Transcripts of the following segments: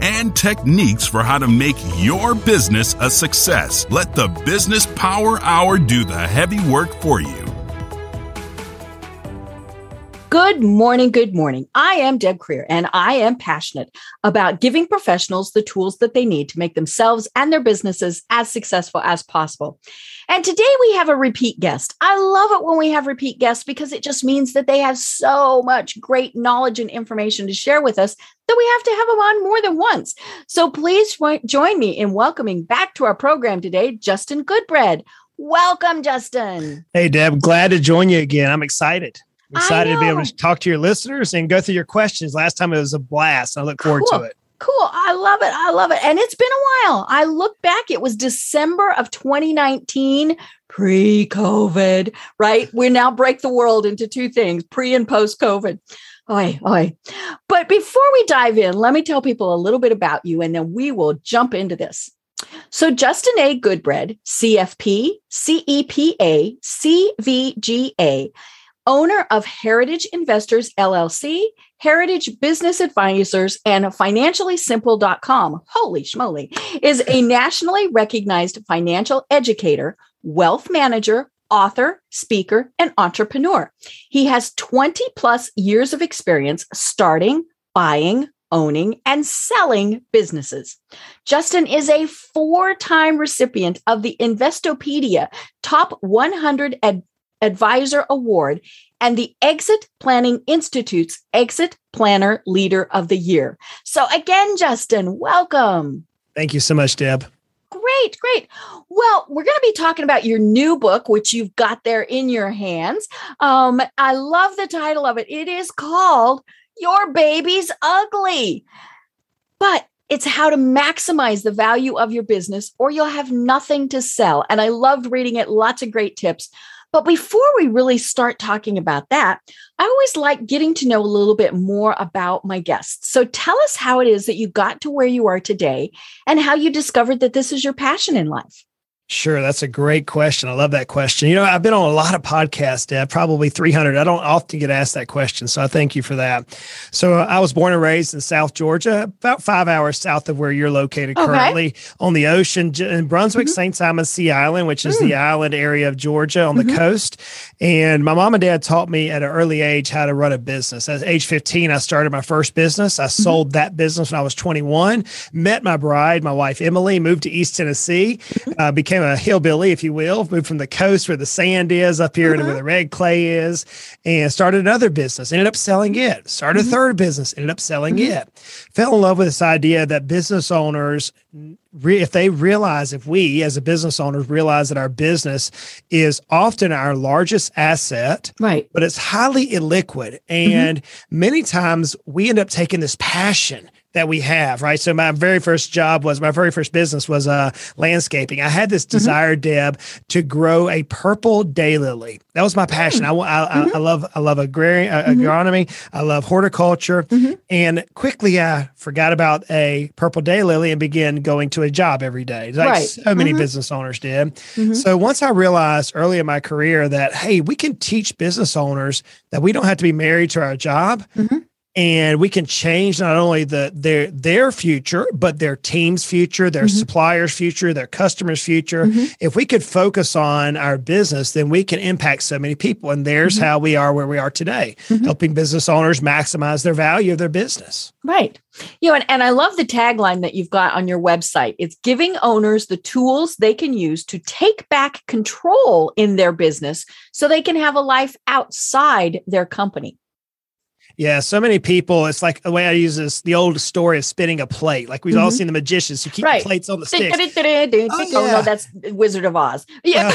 and techniques for how to make your business a success. Let the Business Power Hour do the heavy work for you. Good morning. Good morning. I am Deb Krier, and I am passionate about giving professionals the tools that they need to make themselves and their businesses as successful as possible. And today we have a repeat guest. I love it when we have repeat guests because it just means that they have so much great knowledge and information to share with us that we have to have them on more than once. So please join me in welcoming back to our program today, Justin Goodbread. Welcome, Justin. Hey, Deb. Glad to join you again. I'm excited excited to be able to talk to your listeners and go through your questions. Last time it was a blast. I look forward cool. to it. Cool. I love it. I love it. And it's been a while. I look back, it was December of 2019, pre COVID, right? We now break the world into two things pre and post COVID. Oi, oi. But before we dive in, let me tell people a little bit about you and then we will jump into this. So, Justin A. Goodbread, CFP, CEPA, CVGA, owner of Heritage Investors LLC, Heritage Business Advisors, and financiallysimple.com, holy schmoly, is a nationally recognized financial educator, wealth manager, author, speaker, and entrepreneur. He has 20 plus years of experience starting, buying, owning, and selling businesses. Justin is a four time recipient of the Investopedia Top 100 Ad- Advisor Award and the Exit Planning Institute's Exit Planner Leader of the Year. So, again, Justin, welcome. Thank you so much, Deb. Great, great. Well, we're going to be talking about your new book, which you've got there in your hands. Um, I love the title of it. It is called Your Baby's Ugly. But it's how to maximize the value of your business, or you'll have nothing to sell. And I loved reading it, lots of great tips. But before we really start talking about that, I always like getting to know a little bit more about my guests. So tell us how it is that you got to where you are today and how you discovered that this is your passion in life. Sure, that's a great question. I love that question. You know, I've been on a lot of podcasts, Deb, probably 300. I don't often get asked that question, so I thank you for that. So, I was born and raised in South Georgia, about five hours south of where you're located okay. currently on the ocean in Brunswick, mm-hmm. St. Simon's Sea Island, which is mm. the island area of Georgia on mm-hmm. the coast. And my mom and dad taught me at an early age how to run a business. At age 15, I started my first business. I mm-hmm. sold that business when I was 21, met my bride, my wife Emily, moved to East Tennessee, uh, became became a hillbilly, if you will, moved from the coast where the sand is up here uh-huh. where the red clay is, and started another business. Ended up selling it. Started mm-hmm. a third business. Ended up selling mm-hmm. it. Fell in love with this idea that business owners if they realize if we as a business owners realize that our business is often our largest asset right but it's highly illiquid mm-hmm. and mm-hmm. many times we end up taking this passion that we have, right? So my very first job was my very first business was uh, landscaping. I had this mm-hmm. desire, mm-hmm. Deb, to grow a purple daylily. That was my passion. Mm-hmm. I, I, mm-hmm. I, love I love agrarian uh, mm-hmm. agronomy. I love horticulture, mm-hmm. and quickly I forgot about a purple daylily and began going to a job every day, like right. so many business owners did. So once I realized early in my career that hey, we can teach business owners that we don't have to be married to our job and we can change not only the their their future but their team's future their mm-hmm. suppliers future their customers future mm-hmm. if we could focus on our business then we can impact so many people and there's mm-hmm. how we are where we are today mm-hmm. helping business owners maximize their value of their business right you know and, and i love the tagline that you've got on your website it's giving owners the tools they can use to take back control in their business so they can have a life outside their company yeah, so many people. It's like the way I use this the old story of spinning a plate. Like we've mm-hmm. all seen the magicians who keep right. the plates on the sticks. oh, yeah. oh no, that's Wizard of Oz. Yeah.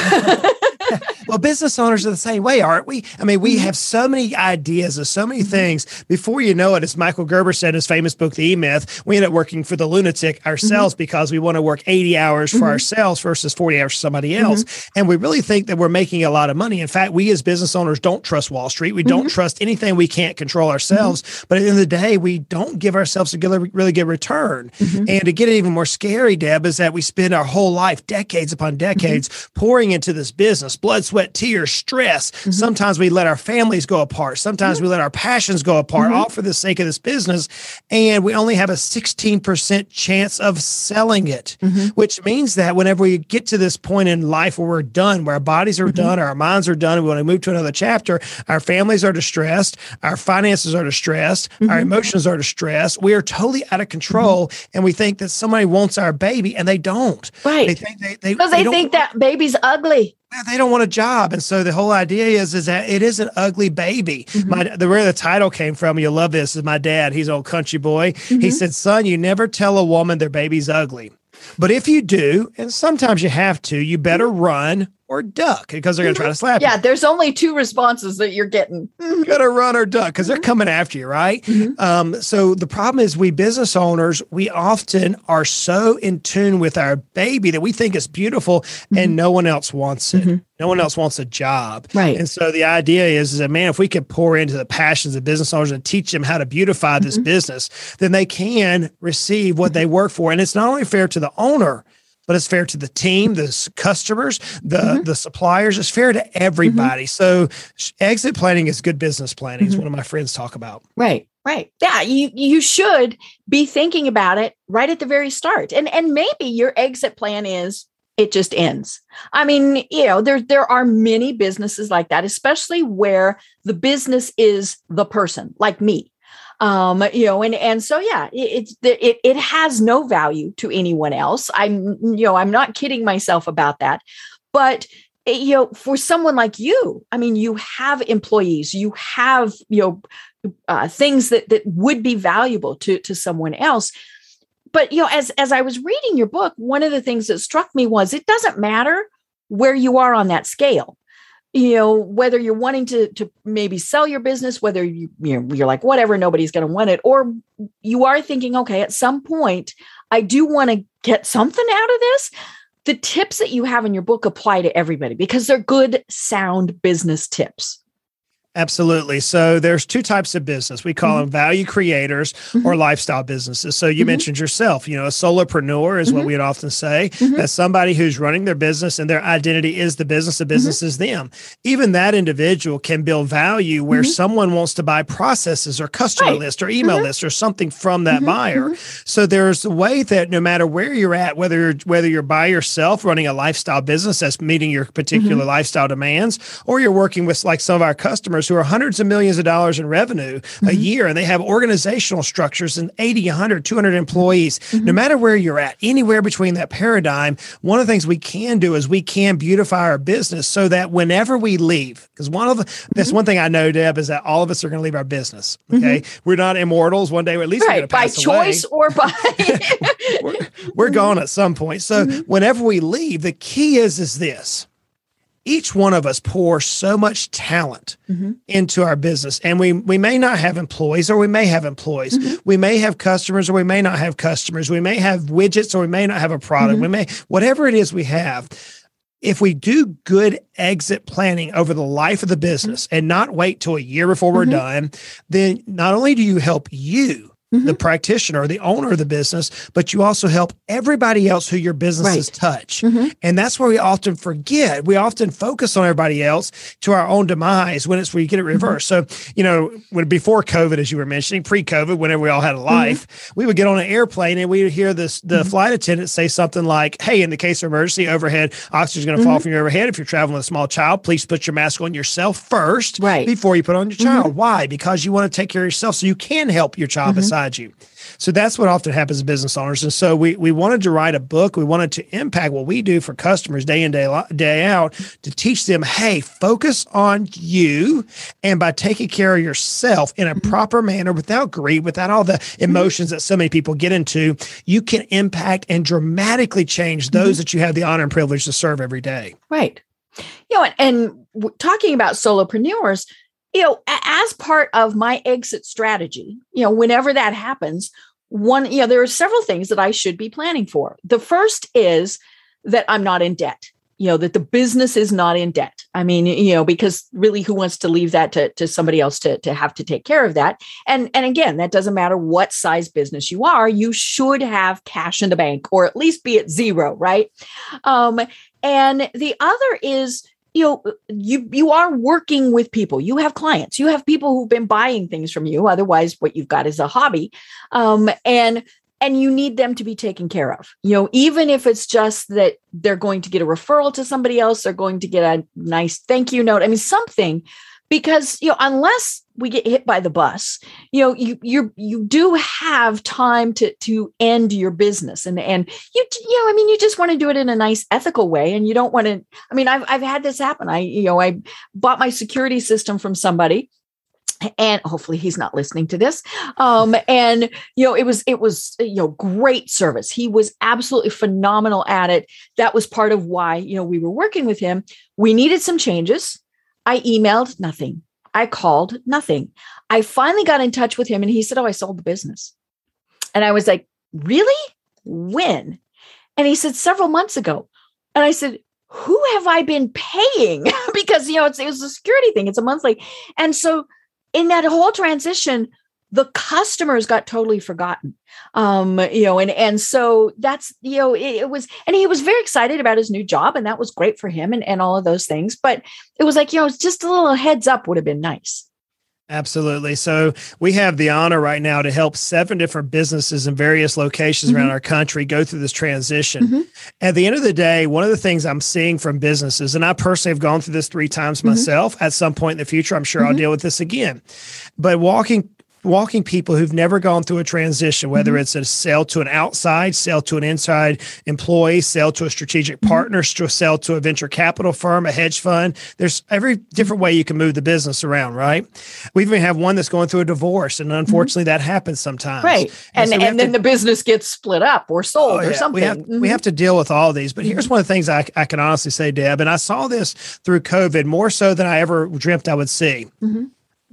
well, business owners are the same way, aren't we? I mean, we mm-hmm. have so many ideas and so many mm-hmm. things. Before you know it, as Michael Gerber said in his famous book, The E Myth, we end up working for the lunatic ourselves mm-hmm. because we want to work 80 hours for mm-hmm. ourselves versus 40 hours for somebody mm-hmm. else. And we really think that we're making a lot of money. In fact, we as business owners don't trust Wall Street. We don't trust anything we can't control ourselves. But at the end of the day, we don't give ourselves a good, really good return. And to get it even more scary, Deb, is that we spend our whole life, decades upon decades, pouring into this business, blood, sweat, tears, stress. Mm-hmm. Sometimes we let our families go apart. Sometimes mm-hmm. we let our passions go apart, mm-hmm. all for the sake of this business. And we only have a 16% chance of selling it, mm-hmm. which means that whenever we get to this point in life where we're done, where our bodies are mm-hmm. done, our minds are done, and we want to move to another chapter, our families are distressed, our finances are distressed, our emotions are distressed. We are totally out of control. And we think that somebody wants our baby and they don't. Right. They think they, they, because they, they think that baby's ugly they don't want a job. And so the whole idea is, is that it is an ugly baby. Mm-hmm. My, the, where the title came from, you'll love this, is my dad. He's an old country boy. Mm-hmm. He said, son, you never tell a woman their baby's ugly. But if you do, and sometimes you have to, you better mm-hmm. run or duck because they're going to try to slap yeah, you. Yeah, there's only two responses that you're getting. You got to run or duck because they're mm-hmm. coming after you, right? Mm-hmm. Um, so the problem is, we business owners, we often are so in tune with our baby that we think it's beautiful mm-hmm. and no one else wants it. Mm-hmm. No one else wants a job. Right. And so the idea is, is that, man, if we could pour into the passions of business owners and teach them how to beautify this mm-hmm. business, then they can receive what they work for. And it's not only fair to the owner, but it's fair to the team, the customers, the mm-hmm. the suppliers. It's fair to everybody. Mm-hmm. So exit planning is good business planning. Mm-hmm. Is one of my friends talk about. Right. Right. Yeah, you you should be thinking about it right at the very start. And and maybe your exit plan is it just ends. I mean, you know, there there are many businesses like that, especially where the business is the person, like me um you know and and so yeah it, it it has no value to anyone else. I'm you know i'm not kidding myself about that. But eh, you know for someone like you i mean you have employees you have you know uh, things that that would be valuable to to someone else. But you know as as i was reading your book one of the things that struck me was it doesn't matter where you are on that scale you know whether you're wanting to to maybe sell your business whether you, you know you're like whatever nobody's going to want it or you are thinking okay at some point i do want to get something out of this the tips that you have in your book apply to everybody because they're good sound business tips Absolutely. So there's two types of business. We call mm-hmm. them value creators mm-hmm. or lifestyle businesses. So you mm-hmm. mentioned yourself, you know, a solopreneur is what mm-hmm. we'd often say. Mm-hmm. That's somebody who's running their business and their identity is the business, the business mm-hmm. is them. Even that individual can build value where someone wants to buy processes or customer right. list or email list or something from that buyer. So there's a way that no matter where you're at, whether you're whether you're by yourself running a lifestyle business that's meeting your particular lifestyle demands, or you're working with like some of our customers customers who are hundreds of millions of dollars in revenue mm-hmm. a year and they have organizational structures and 80, 100, 200 employees. Mm-hmm. No matter where you're at, anywhere between that paradigm, one of the things we can do is we can beautify our business so that whenever we leave, because one of the, mm-hmm. that's one thing I know, Deb, is that all of us are going to leave our business. Okay. Mm-hmm. We're not immortals. One day, we're at least right. by choice away. or by. we're, we're gone at some point. So mm-hmm. whenever we leave, the key is, is this each one of us pour so much talent mm-hmm. into our business and we we may not have employees or we may have employees mm-hmm. we may have customers or we may not have customers we may have widgets or we may not have a product mm-hmm. we may whatever it is we have if we do good exit planning over the life of the business and not wait till a year before we're mm-hmm. done then not only do you help you mm-hmm. the practitioner, the owner of the business, but you also help everybody else who your businesses Right. touch. Mm-hmm. And that's where we often forget. We often focus on everybody else to our own demise when it's where you get it mm-hmm. reversed. So, you know, when before COVID, as you were mentioning, pre-COVID, whenever we all had a mm-hmm. life, we would get on an airplane and we would hear this the mm-hmm. flight attendant say something like, Hey, in the case of emergency, overhead oxygen is going to fall from your overhead. If you're traveling with a small child, please put your mask on yourself first Right. before you put on your child. Why? Because you want to take care of yourself so you can help your child beside you. So that's what often happens to business owners. And so we we wanted to write a book. We wanted to impact what we do for customers day in day day out to teach them, hey, focus on you, and by taking care of yourself in a mm-hmm. proper manner, without greed, without all the mm-hmm. emotions that so many people get into, you can impact and dramatically change those mm-hmm. that you have the honor and privilege to serve every day. Right. You know, and, and talking about solopreneurs, you know, as part of my exit strategy, you know, whenever that happens, one, you know, there are several things that I should be planning for. The first is that I'm not in debt. You know, that the business is not in debt. I mean, you know, because really who wants to leave that to, to somebody else to, to have to take care of that? And and again, that doesn't matter what size business you are, you should have cash in the bank or at least be at zero, right? Um, and the other is you know you you are working with people. You have clients. You have people who've been buying things from you. Otherwise what you've got is a hobby. Um, and and you need them to be taken care of. You know even if it's just that they're going to get a referral to somebody else they're going to get a nice thank you note. I mean something because you know unless we get hit by the bus you know you you you do have time to to end your business and and you you know i mean you just want to do it in a nice ethical way and you don't want to i mean i've i've had this happen. I you know i bought my security system from somebody and hopefully he's not listening to this um and you know it was it was you know great service. He was absolutely phenomenal at it. That was part of why you know we were working with him. We needed some changes i emailed nothing. I called nothing. I finally got in touch with him and he said oh i sold the business. And i was like really? When? And he said several months ago. And i said who have i been paying? Because you know it's, it was a security thing. It's a monthly. And so in that whole transition the customers got totally forgotten um you know and and so that's you know it, it was and he was very excited about his new job and that was great for him and, and all of those things but it was like you know it's just a little heads up would have been nice Absolutely. So we have the honor right now to help seven different businesses in various locations around our country go through this transition. Mhm. At the end of the day, one of the things I'm seeing from businesses, and I personally have gone through this three times myself. At some point in the future, I'm sure I'll Mhm. deal with this again. But walking walking people who've never gone through a transition, whether mm-hmm. it's a sale to an outside, sale to an inside employee, sale to a strategic mm-hmm. partner, to sell to a venture capital firm, a hedge fund. There's every different way you can move the business around, right? We even have one that's going through a divorce, and mm-hmm. unfortunately, that happens sometimes. right and so and, then to- the business gets split up or sold Oh, or yeah. something We have, we Mhm. have to deal with all these. But here's one of the things I, I can honestly say, Deb, and I saw this through COVID more so than I ever dreamt I would see.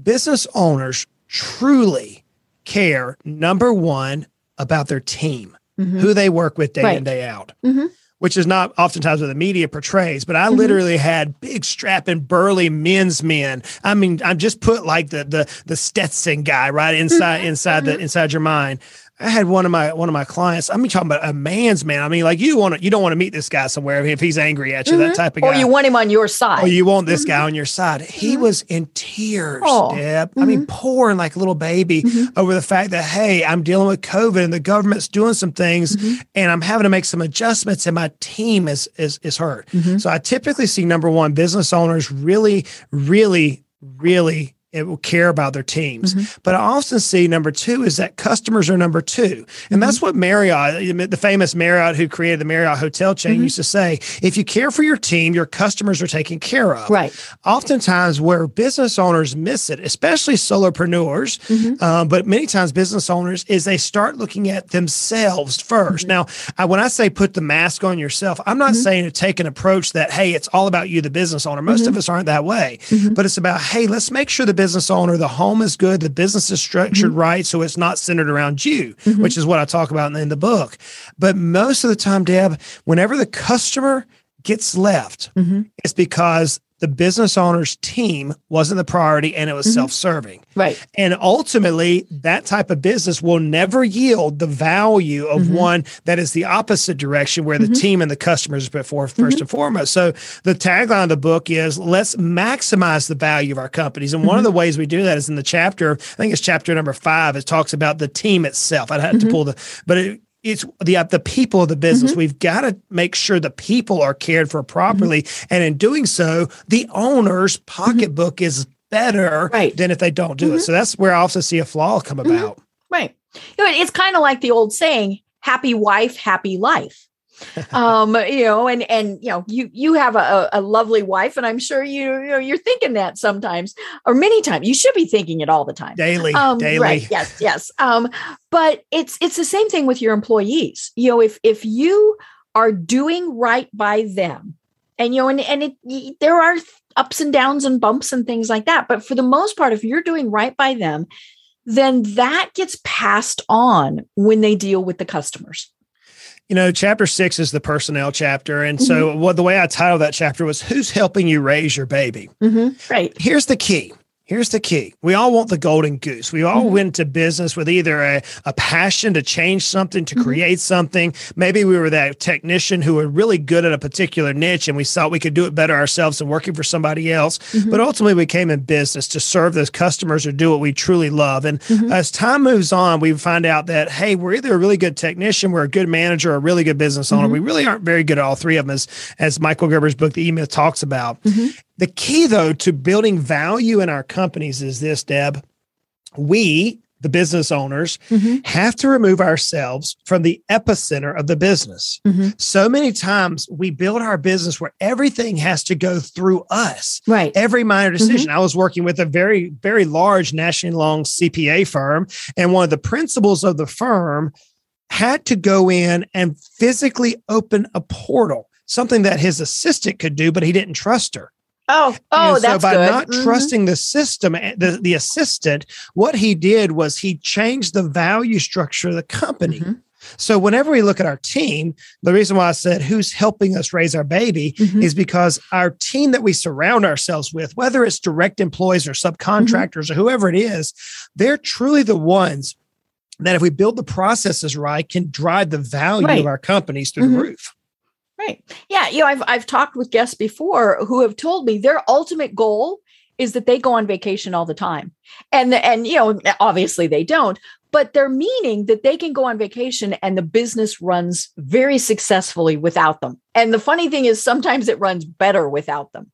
Business owners truly care, number one, about their team, Mhm. who they work with day in, day out. Mhm. Which is not oftentimes what the media portrays, but I Mhm. literally had big strapping burly men's men. I mean, I'm just put like the the the Stetson guy right inside inside the inside your mind. I had one of my one of my clients. I mean, talking about a man's man. I mean, like you want to you don't want to meet this guy somewhere if he's angry at you. That Mhm. type of guy. or you want him on your side or you want this guy mm-hmm. on your side. He mm-hmm. was in tears, Oh. Deb. I mean, mm-hmm. pouring like a little baby over the fact that hey, I'm dealing with COVID and the government's doing some things, and I'm having to make some adjustments, and my team is is is hurt. So I typically see number one, business owners really, really, really it will care about their teams. Mm-hmm. But I often see number two is that customers are number two. And mm-hmm. that's what Marriott, the famous Marriott who created the Marriott hotel chain mm-hmm. used to say, if you care for your team, your customers are taken care of. Right. Oftentimes where business owners miss it, especially solopreneurs, Mm-hmm. um, but many times business owners is they start looking at themselves 1st Now, I, when I say put the mask on yourself, I'm not saying to take an approach that, hey, it's all about you, the business owner. Most of us aren't that way, but it's about, hey, let's make sure the business owner, the home is good, the business is structured mm-hmm. right, so it's not centered around you, mm-hmm. which is what I talk about in, in the book. But most of the time, Deb, whenever the customer gets left, mm-hmm. it's because the business owner's team wasn't the priority and it was Mhm. self-serving. Right. And ultimately, that type of business will never yield the value of Mhm. one that is the opposite direction, where the Mhm. team and the customers are put forth 1st and foremost. So the tagline of the book is let's maximize the value of our companies. And one of the ways we do that is in the chapter, I think it's chapter number five, it talks about the team itself. I'd have to Mhm. pull the, but it, it's the uh, the people of the business. We've got to make sure the people are cared for properly, and in doing so, the owner's pocketbook is better Right. than if they don't do it. So that's where I also see a flaw come Mhm. about. Right. You know, it's kind of like the old saying, happy wife, happy life. um, you know, and and you know, you you have a, a lovely wife, and I'm sure you, you know you're thinking that sometimes or many times. You should be thinking it all the time. Daily, Um, daily. Right. Yes. Yes. Um, but it's it's the same thing with your employees. You know, if if you are doing right by them, and you know, and and it there are ups and downs and bumps and things like that. But for the most part, if you're doing right by them, then that gets passed on when they deal with the customers. You know, chapter six is the personnel chapter. And Mm-hmm. so what the way I titled that chapter was Who's Helping You Raise Your Baby? Right. Here's the key. Here's the key. We all want the golden goose. We all Mhm. went to business with either a, a passion to change something, to Mhm. create something. Maybe we were that technician who were really good at a particular niche and we thought we could do it better ourselves than working for somebody else. Mhm. But ultimately, we came in business to serve those customers or do what we truly love. And Mhm. as time moves on, we find out that, hey, we're either a really good technician, we're a good manager, or a really good business owner. Mhm. We really aren't very good at all three of them, as, as Michael Gerber's book, The E-Myth, talks about. The key, though, to building value in our companies is this, Deb. We, the business owners, Mhm. have to remove ourselves from the epicenter of the business. Mhm. So many times we build our business where everything has to go through us Right. every minor decision. I was working with a very, very large nationally long CPA firm, and one of the principals of the firm had to go in and physically open a portal, something that his assistant could do, but he didn't trust her. Oh, oh, And so that's by good. not Mhm. trusting the system, eh, the, the assistant, what he did was he changed the value structure of the company. Mhm. So whenever we look at our team, the reason why I said who's helping us raise our baby Mhm. is because our team that we surround ourselves with, whether it's direct employees or subcontractors or whoever it is, they're truly the ones that if we build the processes right can drive the value Right. of our companies through the roof. Right. Yeah. You know, I've I've talked with guests before who have told me their ultimate goal is that they go on vacation all the time. And and you know, obviously they don't, but they're meaning that they can go on vacation and the business runs very successfully without them. And the funny thing is sometimes it runs better without them.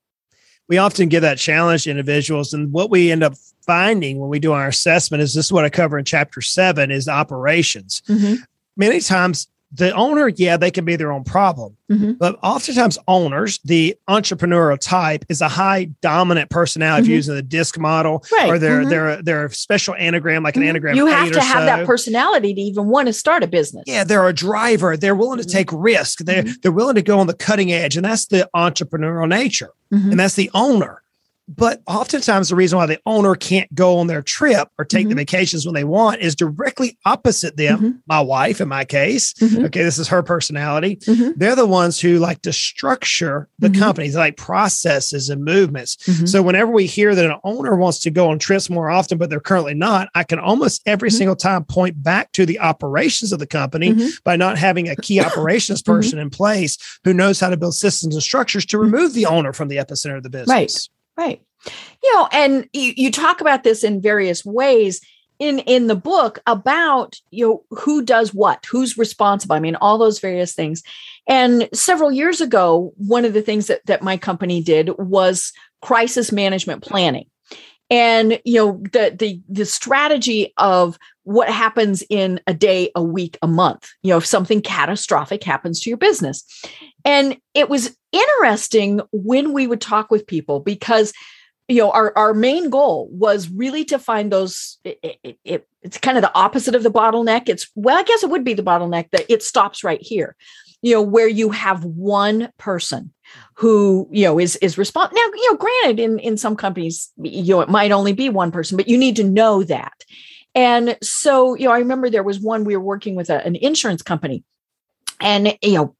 we often give that challenge to individuals and what we end up finding when we do our assessment is this is what i cover in chapter seven is operations mm-hmm. many times the owner yeah they can be their own problem Mhm. but oftentimes owners the entrepreneurial type is a high dominant personality Mhm. using the disc model Right. or their Mhm. their their special Enneagram like an Mhm. Enneagram You have to have so. that personality to even want to start a business. Yeah, they're a driver. They're willing to Mhm. take risk. They're Mhm. they're willing to go on the cutting edge, and that's the entrepreneurial nature, and that's the owner. But oftentimes, the reason why the owner can't go on their trip or take the Mhm. vacations when they want is directly opposite them. Mhm. My wife, in my case, Mhm. okay, this is her personality. Mhm. They're the ones who like to structure the Mhm. companies, like processes and movements. Mhm. So whenever we hear that an owner wants to go on trips more often, but they're currently not, I can almost every single time point back to the operations of the company by not having a key operations Mm-hmm. person in place who knows how to build systems and structures to remove the owner from the epicenter of the business. Right. Right. You know, and you, you talk about this in various ways in in the book about you know who does what, who's responsible. I mean, all those various things. And several years ago, one of the things that that my company did was crisis management planning. And you know, the the the strategy of what happens in a day, a week, a month, you know, if something catastrophic happens to your business. And it was interesting when we would talk with people because you know our, our main goal was really to find those it, it, it, it's kind of the opposite of the bottleneck. It's well i guess it would be the bottleneck that it stops right here. You know where you have one person who you know is is responsible now you know granted in in some companies you know it might only be one person but you need to know that. And so you know i remember there was one we were working with a, an insurance company and you know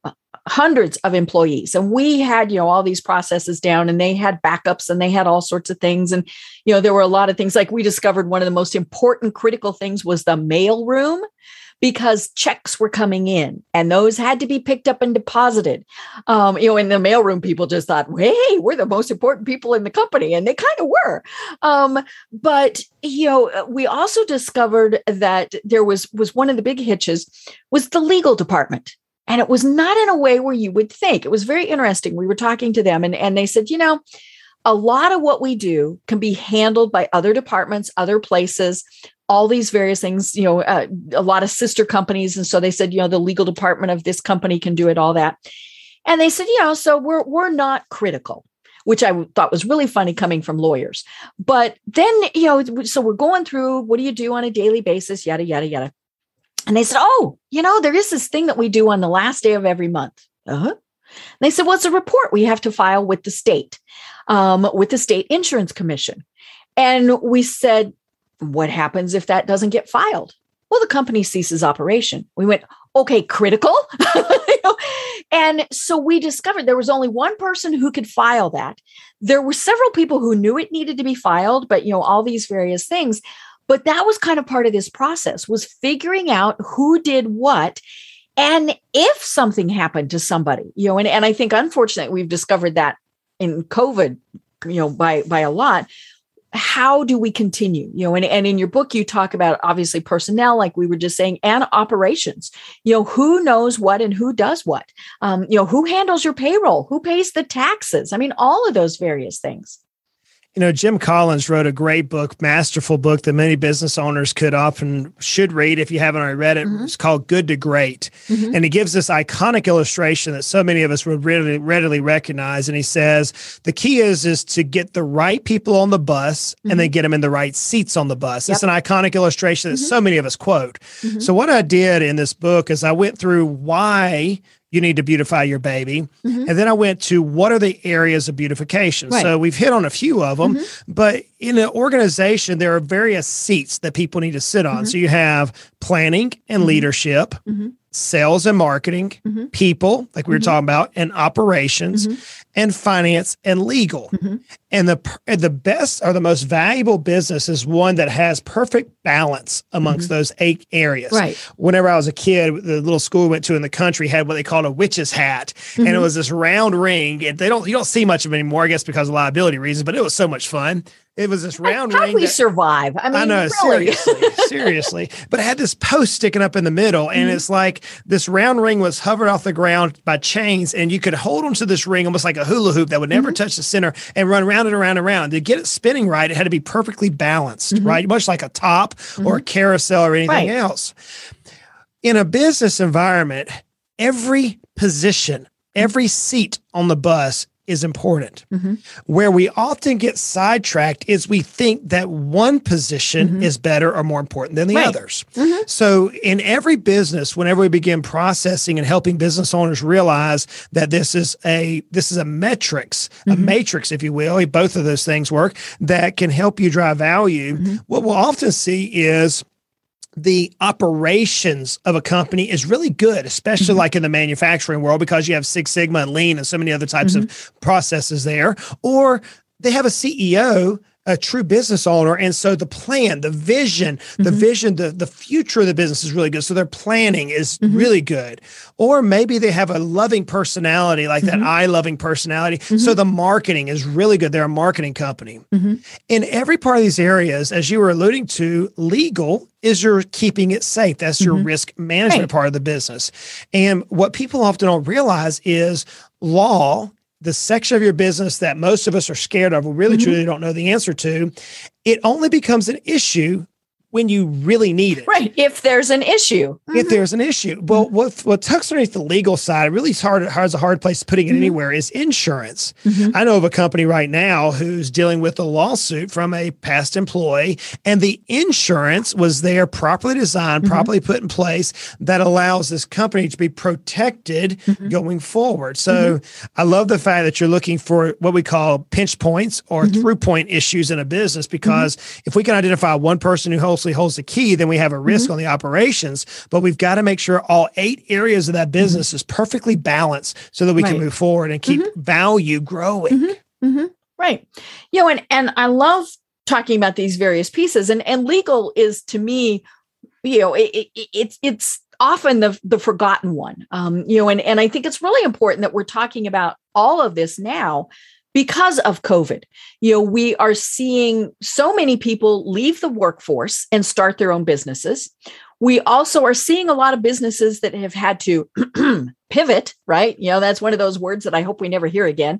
hundreds of employees and we had you know all these processes down and they had backups and they had all sorts of things and you know there were a lot of things like we discovered one of the most important critical things was the mail room because checks were coming in and those had to be picked up and deposited. Um, you know, in the mailroom, people just thought, hey, we're the most important people in the company. And they kind of were. Um, but, you know, we also discovered that there was was one of the big hitches was the legal department. And it was not in a way where you would think. It was very interesting. We were talking to them and, and they said, you know, a lot of what we do can be handled by other departments, other places all these various things, you know, uh, a lot of sister companies. And so they said, you know, the legal department of this company can do it, all that. And they said, you know, so we're we're not critical, which I thought was really funny coming from lawyers. But then, you know, so we're going through what do you do on a daily basis, yada, yada, yada. And they said, oh, you know, there is this thing that we do on the last day of every month. Uh-huh. They said, well, it's a report we have to file with the state, um, with the state insurance commission. And we said, what happens if that doesn't get filed? Well, the company ceases operation. We went, okay, critical. and so we discovered there was only one person who could file that. There were several people who knew it needed to be filed, but you know, all these various things. But that was kind of part of this process was figuring out who did what and if something happened to somebody, you know, and, and I think unfortunately we've discovered that in COVID, you know, by by a lot. How do we continue you know and, and in your book you talk about obviously personnel like we were just saying and operations. You know who knows what and who does what? Um, you know who handles your payroll? Who pays the taxes? I mean all of those various things you know, Jim Collins wrote a great book, masterful book that many business owners could often should read if you haven't already read it. Mm-hmm. It's called Good to Great. Mm-hmm. And he gives this iconic illustration that so many of us would readily, readily recognize. And he says the key is is to get the right people on the bus mm-hmm. and then get them in the right seats on the bus. Yep. It's an iconic illustration that mm-hmm. so many of us quote. Mm-hmm. So what I did in this book is I went through why you need to beautify your baby. Mm-hmm. And then I went to what are the areas of beautification? Right. So we've hit on a few of them, mm-hmm. but in an organization, there are various seats that people need to sit on. Mm-hmm. So you have planning and mm-hmm. leadership, mm-hmm sales and marketing, mm-hmm. people, like we were mm-hmm. talking about, and operations, mm-hmm. and finance and legal. Mm-hmm. And the the best or the most valuable business is one that has perfect balance amongst mm-hmm. those eight areas. Right. Whenever I was a kid, the little school we went to in the country had what they called a witch's hat, and it mm-hmm. was this round ring. And they don't you don't see much of it anymore, I guess, because of liability reasons. But it was so much fun. It was this round How ring. How we that, survive? I mean, I know, really. seriously, seriously. But it had this post sticking up in the middle, and mm-hmm. it's like this round ring was hovered off the ground by chains, and you could hold onto this ring almost like a hula hoop that would never mm-hmm. touch the center and run around and around and around. To get it spinning right, it had to be perfectly balanced, mm-hmm. right? Much like a top or a mm-hmm. carousel or anything right. else. In a business environment, every position, every seat on the bus is important. Mm-hmm. Where we often get sidetracked is we think that one position mm-hmm. is better or more important than the right. others. Mm-hmm. So, in every business, whenever we begin processing and helping business owners realize that this is a this is a metrics, a mm-hmm. matrix, if you will, both of those things work that can help you drive value. Mm-hmm. What we'll often see is the operations of a company is really good, especially mm-hmm. like in the manufacturing world, because you have Six Sigma and Lean and so many other types mm-hmm. of processes there. Or they have a CEO a true business owner. And so the plan, the vision, mm-hmm. the vision, the, the future of the business is really good. So their planning is mm-hmm. really good. Or maybe they have a loving personality, like mm-hmm. that I loving personality. So mm-hmm. the marketing is really good. They're a marketing company. Mm-hmm. In every part of these areas, as you were alluding to, legal is your keeping it safe. That's your mm-hmm. risk management right. part of the business. And what people often don't realize is law the section of your business that most of us are scared of, we really mm-hmm. truly don't know the answer to, it only becomes an issue when you really need it. Right. If there's an issue. Mm-hmm. If there's an issue. Well, mm-hmm. what what tucks underneath the legal side, really hard has a hard place putting it mm-hmm. anywhere is insurance. Mm-hmm. I know of a company right now who's dealing with a lawsuit from a past employee, and the insurance was there properly designed, mm-hmm. properly put in place that allows this company to be protected mm-hmm. going forward. So I love the fact that you're looking for what we call pinch points or through point issues in a business because if we can identify one person who holds mostly holds the key, then we have a risk mm-hmm. on the operations. But we've got to make sure all eight areas of that mm-hmm. business mm-hmm. is perfectly balanced so that we right. can move forward and keep mm-hmm. value growing. Mm-hmm. Mm-hmm. Right. You know, and, and I love talking about these various pieces and, and legal is to me, you know, it, it, it's, it's, often the the forgotten one um you know and and i think it's really important that we're talking about all of this now because of COVID. You know, we are seeing so many people leave the workforce and start their own businesses. We also are seeing a lot of businesses that have had to pivot, right? You know, that's one of those words that I hope we never hear again.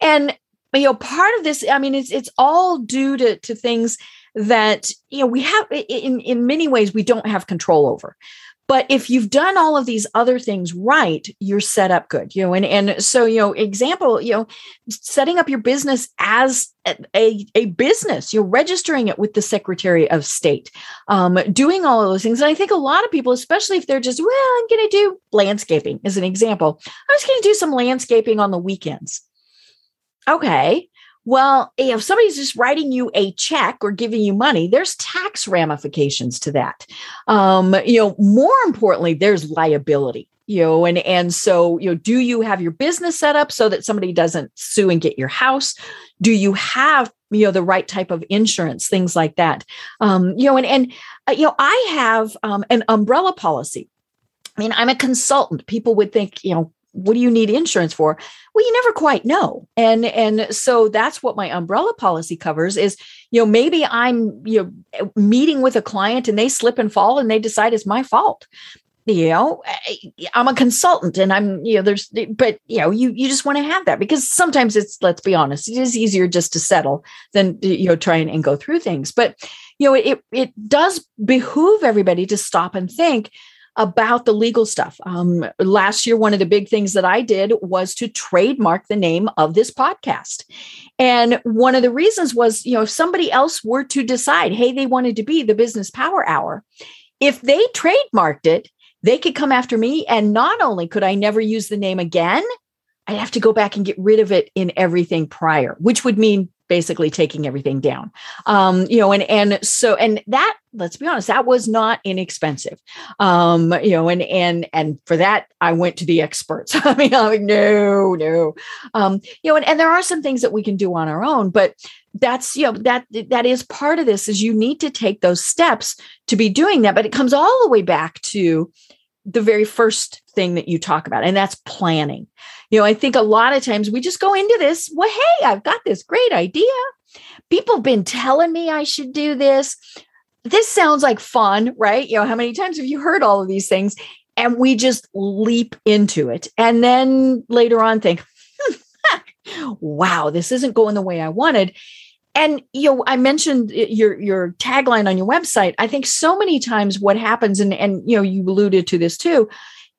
And you know, part of this, I mean, it's it's all due to to things that you know we have in in many ways we don't have control over but if you've done all of these other things right you're set up good you know and and so you know example you know setting up your business as a, a business you're registering it with the secretary of state um, doing all of those things. And i think a lot of people especially if they're just well i'm going to do landscaping as an example i'm just going to do some landscaping on the weekends. Okay well, if somebody's just writing you a check or giving you money, there's tax ramifications to that. Um, you know, more importantly, there's liability. You know, and and so you know, do you have your business set up so that somebody doesn't sue and get your house? Do you have you know the right type of insurance, things like that? Um, you know, and and uh, you know, I have um, an umbrella policy. I mean, I'm a consultant. People would think, you know, what do you need insurance for? Well you never quite know. And and so that's what my umbrella policy covers is you know maybe i'm you know meeting with a client and they slip and fall and they decide it's my fault. You know i'm a consultant and i'm you know there's but you know you you just want to have that because sometimes it's let's be honest it is easier just to settle than you know try and, and go through things. But you know it it does behoove everybody to stop and think about the legal stuff. Um, last year, one of the big things that I did was to trademark the name of this podcast. And one of the reasons was, you know, if somebody else were to decide, hey, they wanted to be the Business Power Hour, if they trademarked it, they could come after me. And not only could I never use the name again, I'd have to go back and get rid of it in everything prior, which would mean basically taking everything down. Um you know and and so and that let's be honest that was not inexpensive. Um you know and and and for that i went to the experts. I mean i'm like no no. Um you know and, and there are some things that we can do on our own but that's you know that that is part of this is you need to take those steps to be doing that. But it comes all the way back to the very first thing that you talk about and that's planning you know, I think a lot of times we just go into this, well, hey, I've got this great idea. People have been telling me I should do this. This sounds like fun, right? You know, how many times have you heard all of these things? And we just leap into it. And then later on think, hmm, wow, this isn't going the way I wanted. And you know, I mentioned your your tagline on your website. I think so many times what happens, and and you know, you alluded to this too,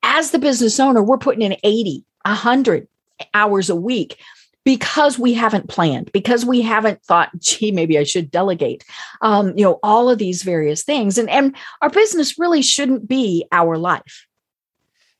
as the business owner, we're putting in 80, 100 hours a week because we haven't planned because we haven't thought gee maybe i should delegate um, you know all of these various things and and our business really shouldn't be our life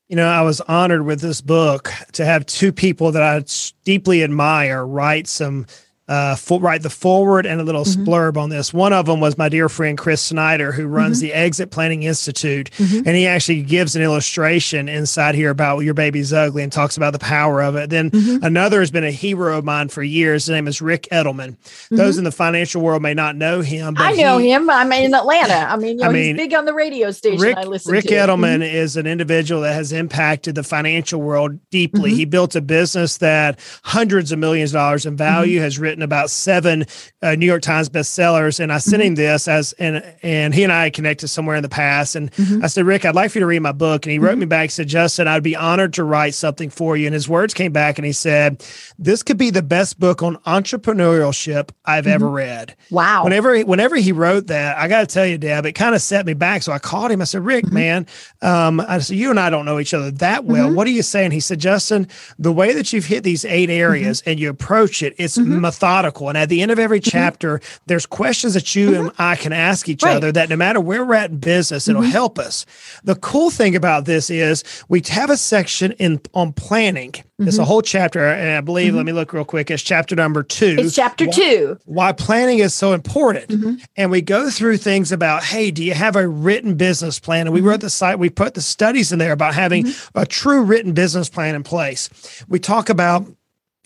you know i was honored with this book to have two people that i deeply admire write some uh, for, write the forward and a little mm-hmm. splurb on this. One of them was my dear friend Chris Snider, who runs mm-hmm. the Exit Planning Institute, mm-hmm. and he actually gives an illustration inside here about your baby's ugly and talks about the power of it. Then mm-hmm. another has been a hero of mine for years. His name is Ric Edelman. Those mm-hmm. in the financial world may not know him. I know he, him. I'm in Atlanta. I mean, you know, I mean, he's big on the radio station. Ric, I listen Ric to. Edelman mm-hmm. is an individual that has impacted the financial world deeply. He built a business that hundreds of millions of dollars in value has written about seven uh, New York Times bestsellers. And I sent mm-hmm. him this as and and he and I connected somewhere in the past. And mm-hmm. I said, Ric, I'd like for you to read my book. And he wrote mm-hmm. me back, and said, Justin, I'd be honored to write something for you. And his words came back and he said, This could be the best book on entrepreneurship I've ever mm-hmm. read. Wow. Whenever whenever he wrote that, I gotta tell you, Deb, it kind of set me back. So I called him. I said, Ric, mm-hmm. man, um, I said, You and I don't know each other that well. What are you saying? He said, Justin, the way that you've hit these eight areas and you approach it, it's methodical methodical. And at the end of every chapter, mm-hmm. there's questions that you mm-hmm. and I can ask each right. other that no matter where we're at in business, it'll mm-hmm. help us. The cool thing about this is we have a section in on planning. It's a whole chapter, and I believe. Let me look real quick. It's chapter number two. It's chapter why, two. Why planning is so important, and we go through things about, hey, do you have a written business plan? And we wrote the site. We put the studies in there about having a true written business plan in place. We talk about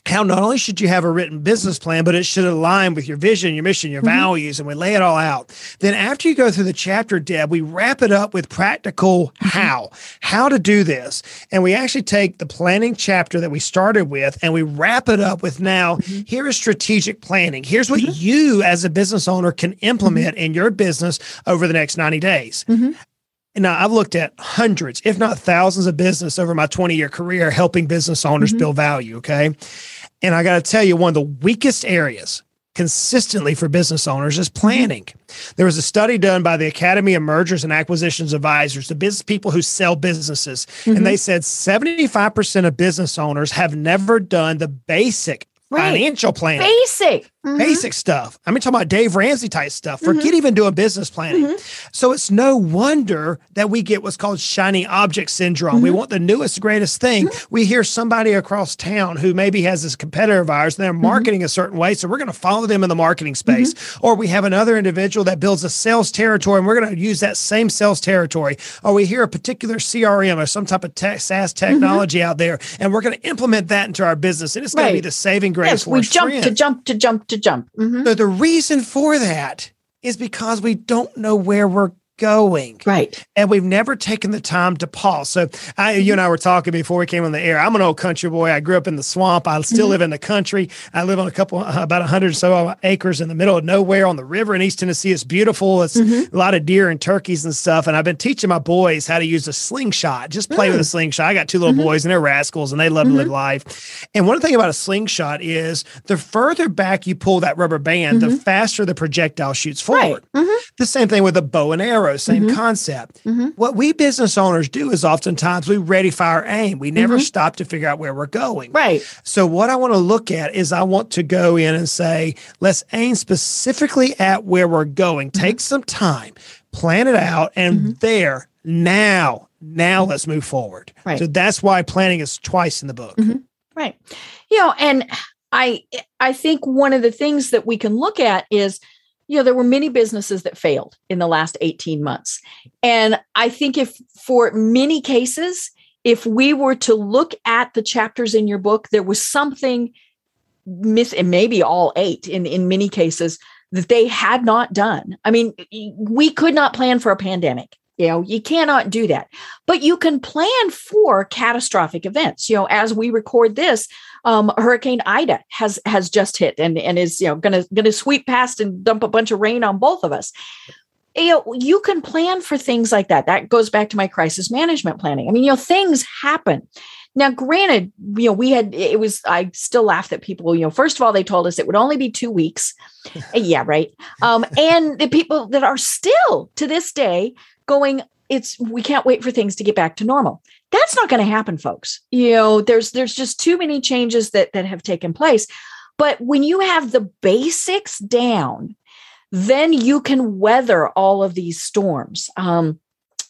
how not only should you have a written business plan, but it should align with your vision, your mission, your mm-hmm. values, and we lay it all out. Then after you go through the chapter, Deb, we wrap it up with practical mm-hmm. how, how to do this. And we actually take the planning chapter that we started with and we wrap it up with now, mm-hmm. here is strategic planning. Here's what mm-hmm. you as a business owner can implement mm-hmm. in your business over the next 90 days. Mm-hmm. Now, I've looked at hundreds, if not thousands of business over my 20 year career, helping business owners mm-hmm. build value. Okay. And I got to tell you, one of the weakest areas consistently for business owners is planning. There was a study done by the Academy of Mergers and Acquisitions Advisors, the business people who sell businesses, mm-hmm. and they said 75% of business owners have never done the basic right. financial planning. Basic. Mm-hmm. Basic stuff. I mean, talking about Dave Ramsey type stuff. Forget mm-hmm. even doing business planning. Mm-hmm. So it's no wonder that we get what's called shiny object syndrome. We mm-hmm. want the newest, greatest thing. Mm-hmm. We hear somebody across town who maybe has this competitor of ours and they're mm-hmm. marketing a certain way. So we're going to follow them in the marketing space. Or we have another individual that builds a sales territory and we're going to use that same sales territory. Or we hear a particular CRM or some type of tech, SaaS technology out there and we're going to implement that into our business. And it's going to be the saving grace yes, for we jump to jump to jump to jump. Mm-hmm. So the reason for that is because we don't know where we're going. Right. And we've never taken the time to pause. So I, you and I were talking before we came on the air. I'm an old country boy. I grew up in the swamp. I still mm-hmm. live in the country. I live on a couple, uh, about a hundred or so acres in the middle of nowhere on the river in East Tennessee. It's beautiful. It's mm-hmm. a lot of deer and turkeys and stuff. And I've been teaching my boys how to use a slingshot. Just play mm. with a mm. slingshot. I got two little mm-hmm. boys and they're rascals and they love to live mm-hmm. life. And one thing about a slingshot is the further back you pull that rubber band, the mm-hmm. faster the projectile shoots forward. Right. Mm-hmm. The same thing with a bow and arrow, same concept concept. Mm-hmm. What we business owners do is oftentimes we ready fire aim. We never mm-hmm. stop to figure out where we're going. Right. So what I want to look at is I want to go in and say, let's aim specifically at where we're going. Mm-hmm. Take some time, plan it out, and mm-hmm. there now, now let's move forward. Right. So that's why planning is twice in the book. Mm-hmm. Right. You know, and I I think one of the things that we can look at is you know, there were many businesses that failed in the last 18 months. And I think if for many cases, if we were to look at the chapters in your book, there was something miss, and maybe all eight in, in many cases that they had not done. I mean, we could not plan for a pandemic. You know, you cannot do that, but you can plan for catastrophic events. You know, as we record this, um, Hurricane Ida has has just hit and and is you know going to going to sweep past and dump a bunch of rain on both of us. You know, you can plan for things like that. That goes back to my crisis management planning. I mean, you know, things happen. Now, granted, you know, we had it was I still laugh that people, you know, first of all, they told us it would only be two weeks. yeah, right. Um, and the people that are still to this day going, it's we can't wait for things to get back to normal that's not going to happen folks. You know there's there's just too many changes that that have taken place. But when you have the basics down then you can weather all of these storms. Um,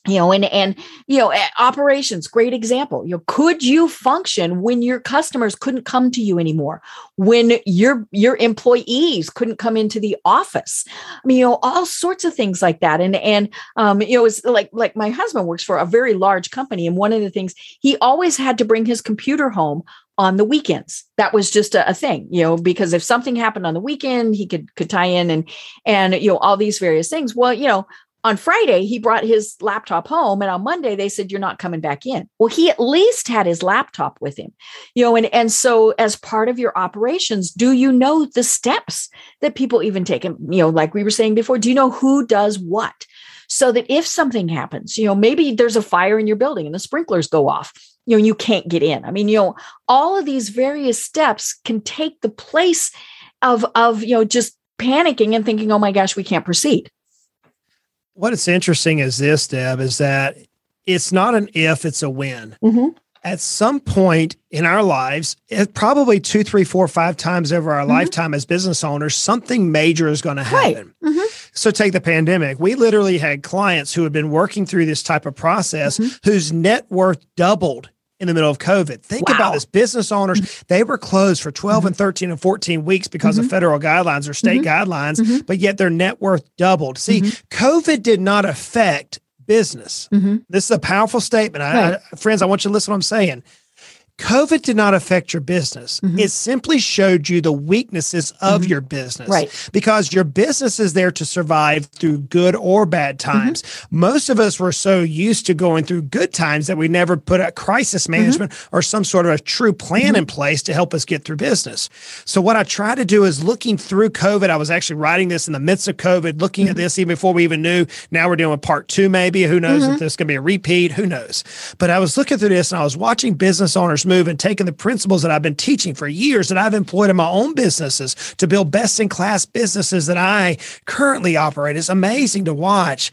you know and and you know eh, operations great example you know could you function when your customers couldn't come to you anymore? When your your employees couldn't come into the office? I mean you know all sorts of things like that and and um you know it's like like my husband works for a very large company and one of the things he always had to bring his computer home on the weekends. That was just a, a, thing you know because if something happened on the weekend he could could tie in and and you know all these various things. Well you know on Friday, he brought his laptop home, and on Monday, they said, You're not coming back in. Well, he at least had his laptop with him, you know, and, and so as part of your operations, do you know the steps that people even take? And, you know, like we were saying before, do you know who does what? So that if something happens, you know, maybe there's a fire in your building and the sprinklers go off, you know, you can't get in. I mean, you know, all of these various steps can take the place of, of, you know, just panicking and thinking, oh my gosh, we can't proceed what is interesting is this, Deb, is that it's not an if, it's a when. Mm-hmm. at some point in our lives, it, probably two, three, four, five times over our mm-hmm. lifetime as business owners, something major is going to happen. Right. Mm-hmm. So, take the pandemic. We literally had clients who had been working through this type of process mm-hmm. whose net worth doubled in the middle of COVID. Think wow. about this business owners, mm-hmm. they were closed for 12 mm-hmm. and 13 and 14 weeks because mm-hmm. of federal guidelines or state mm-hmm. guidelines, mm-hmm. but yet their net worth doubled. See, mm-hmm. COVID did not affect business. This is a powerful statement. Right. I, friends, I want you to listen to what I'm saying. COVID did not affect your business. Mm-hmm. It simply showed you the weaknesses of mm-hmm. your business. Right. Because your business is there to survive through good or bad mm-hmm. times. Mm-hmm. Most of us were so used to going through good times that we never put a crisis mm-hmm. management or some sort of a true plan mm-hmm. in place to help us get through business. So, what I try to do is looking through COVID, I was actually writing this in the midst of COVID, looking at this even before we even knew. Now we're doing a part two, maybe. Who knows if there's going to be a repeat? Who knows? But I was looking through this and I was watching business owners move and taking the principles that I've been teaching for years that I've employed in my own businesses to build best in class businesses that I currently operate. It's amazing to watch.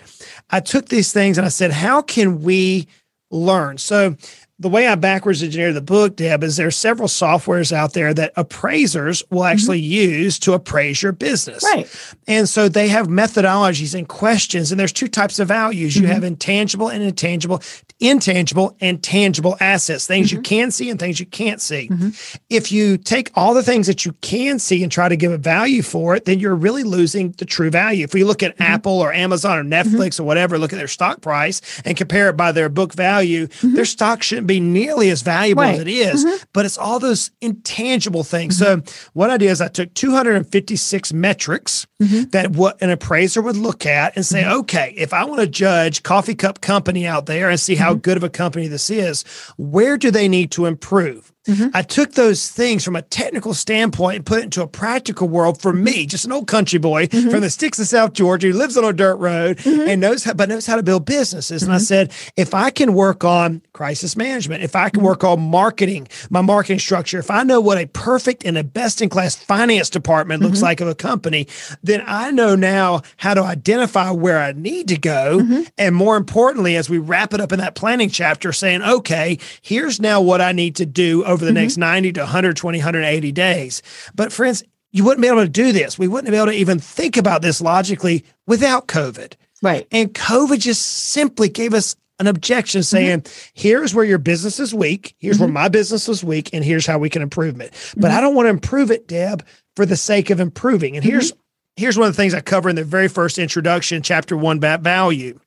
I took these things and I said, how can we learn? So the way I backwards engineer the book, Deb, is there are several softwares out there that appraisers will mm-hmm. actually mm-hmm. use to appraise your business. Right. And so they have methodologies and questions, and there's two types of values. Mm-hmm. You have intangible and intangible intangible and tangible assets, things mm-hmm. you can see and things you can't see. Mm-hmm. If you take all the things that you can see and try to give a value for it, then you're really losing the true value. If we look at mm-hmm. Apple or Amazon or mm-hmm. Netflix or whatever, look at their stock price and compare it by their book value, mm-hmm. their stock shouldn't be nearly as valuable right. as it is, mm-hmm. but it's all those intangible things. So what I did is I took 256 metrics that what an appraiser would look at and say, okay, if I want to judge coffee cup company out there and see how how mm-hmm. good of a company this is. Where do they need to improve? Mm-hmm. I took those things from a technical standpoint and put it into a practical world for me, just an old country boy mm-hmm. from the sticks of South Georgia who lives on a dirt road mm-hmm. and knows how, but knows how to build businesses. And I mm-hmm. said, if I can work on crisis management, if I can mm-hmm. work on marketing, my marketing structure, if I know what a perfect and a best in class finance department looks mm-hmm. like of a company, then I know now how to identify where I need to go. And more importantly, as we wrap it up in that planning chapter, saying, okay, here's now what I need to do over over the mm-hmm. next 90 to 120, 180 days. But friends, you wouldn't be able to do this. We wouldn't be able to even think about this logically without COVID. Right. And COVID just simply gave us an objection mm-hmm. saying, mm-hmm. here's where your business is weak. Here's mm-hmm. where my business is weak. And here's how we can improve it. But mm-hmm. I don't want to improve it, Deb, for the sake of improving. And here's mm-hmm. here's one of the things I cover in the very first introduction, chapter one, about value.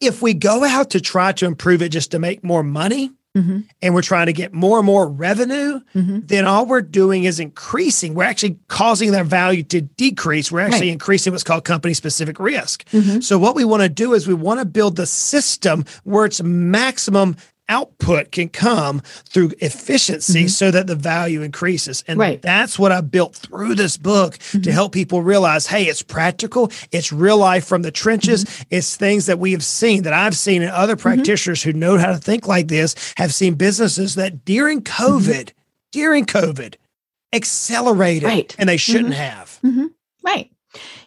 If we go out to try to improve it just to make more money, mm-hmm. and we're trying to get more and more revenue, mm-hmm. then all we're doing is increasing. We're actually causing their value to decrease. We're actually right. increasing what's called company specific risk. Mm-hmm. So, what we want to do is we want to build the system where it's maximum output can come through efficiency mm-hmm. so that the value increases. And right. that's what I built through this book mm-hmm. to help people realize hey, it's practical, it's real life from the trenches, mm-hmm. it's things that we have seen that I've seen and other mm-hmm. practitioners who know how to think like this have seen businesses that during mm-hmm. COVID, during COVID, accelerated right. and they shouldn't mm-hmm. have. Right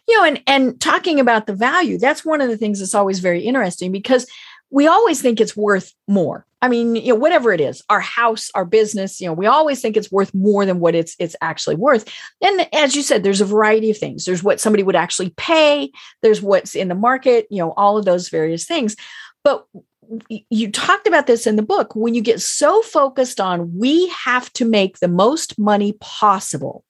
you know and and talking about the value that's one of the things that's always very interesting because we always think it's worth more. I mean, you know, whatever it is, our house, our business, you know, we always think it's worth more than what it's it's actually worth. And as you said, there's a variety of things. There's what somebody would actually pay, there's what's in the market, you know, all of those various things. But you talked about this in the book when you get so focused on we have to make the most money possible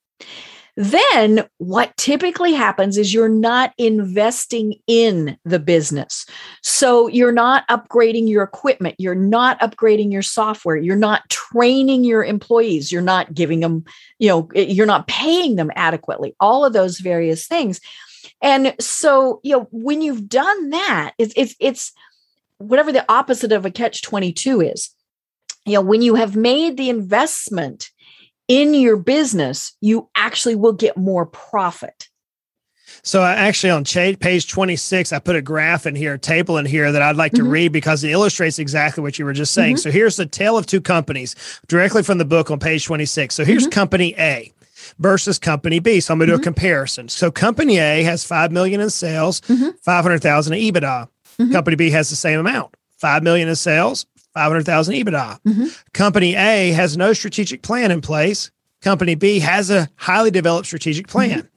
then what typically happens is you're not investing in the business. So you're not upgrading your equipment, you're not upgrading your software, you're not training your employees, you're not giving them, you know, eh, you're not paying them adequately, all of those various things. And so, you know, when you've done that, it's it's it's whatever the opposite of a catch 22 is. You know, when you have made the investment in your business, you actually will get more profit. So I actually on page 26, I put a graph in here, a table in here that I'd like to mm-hmm. read because it illustrates exactly what you were just saying. Mm-hmm. So here's the tale of two companies directly from the book on page 26. So here's mm-hmm. company A versus company B. So I'm going to do a mm-hmm. comparison. So company A has 5 million in sales, mm-hmm. 500,000 in EBITDA. Mm-hmm. Company B has the same amount, 5 million in sales, 500,000 EBITDA. Mm-hmm. Company A has no strategic plan in place. Company B has a highly developed strategic plan. Mm-hmm.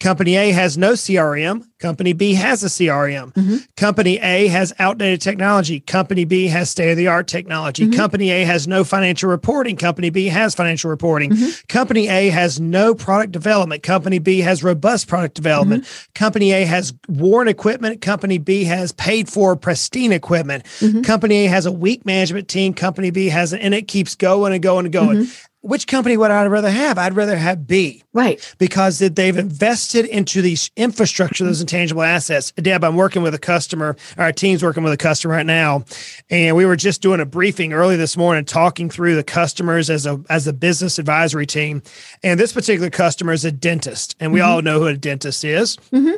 Company A has no CRM. Company B has a CRM. Mm-hmm. Company A has outdated technology. Company B has state of the art technology. Mm-hmm. Company A has no financial reporting. Company B has financial reporting. Mm-hmm. Company A has no product development. Company B has robust product development. Mm-hmm. Company A has worn equipment. Company B has paid for pristine equipment. Mm-hmm. Company A has a weak management team. Company B has, and it keeps going and going and going. Which company would I rather have? I'd rather have B. Right. Because they've invested into these infrastructure, those intangible assets. Deb, I'm working with a customer, our team's working with a customer right now. And we were just doing a briefing early this morning, talking through the customers as a as a business advisory team. And this particular customer is a dentist. And we mm-hmm. all know who a dentist is. Mm-hmm.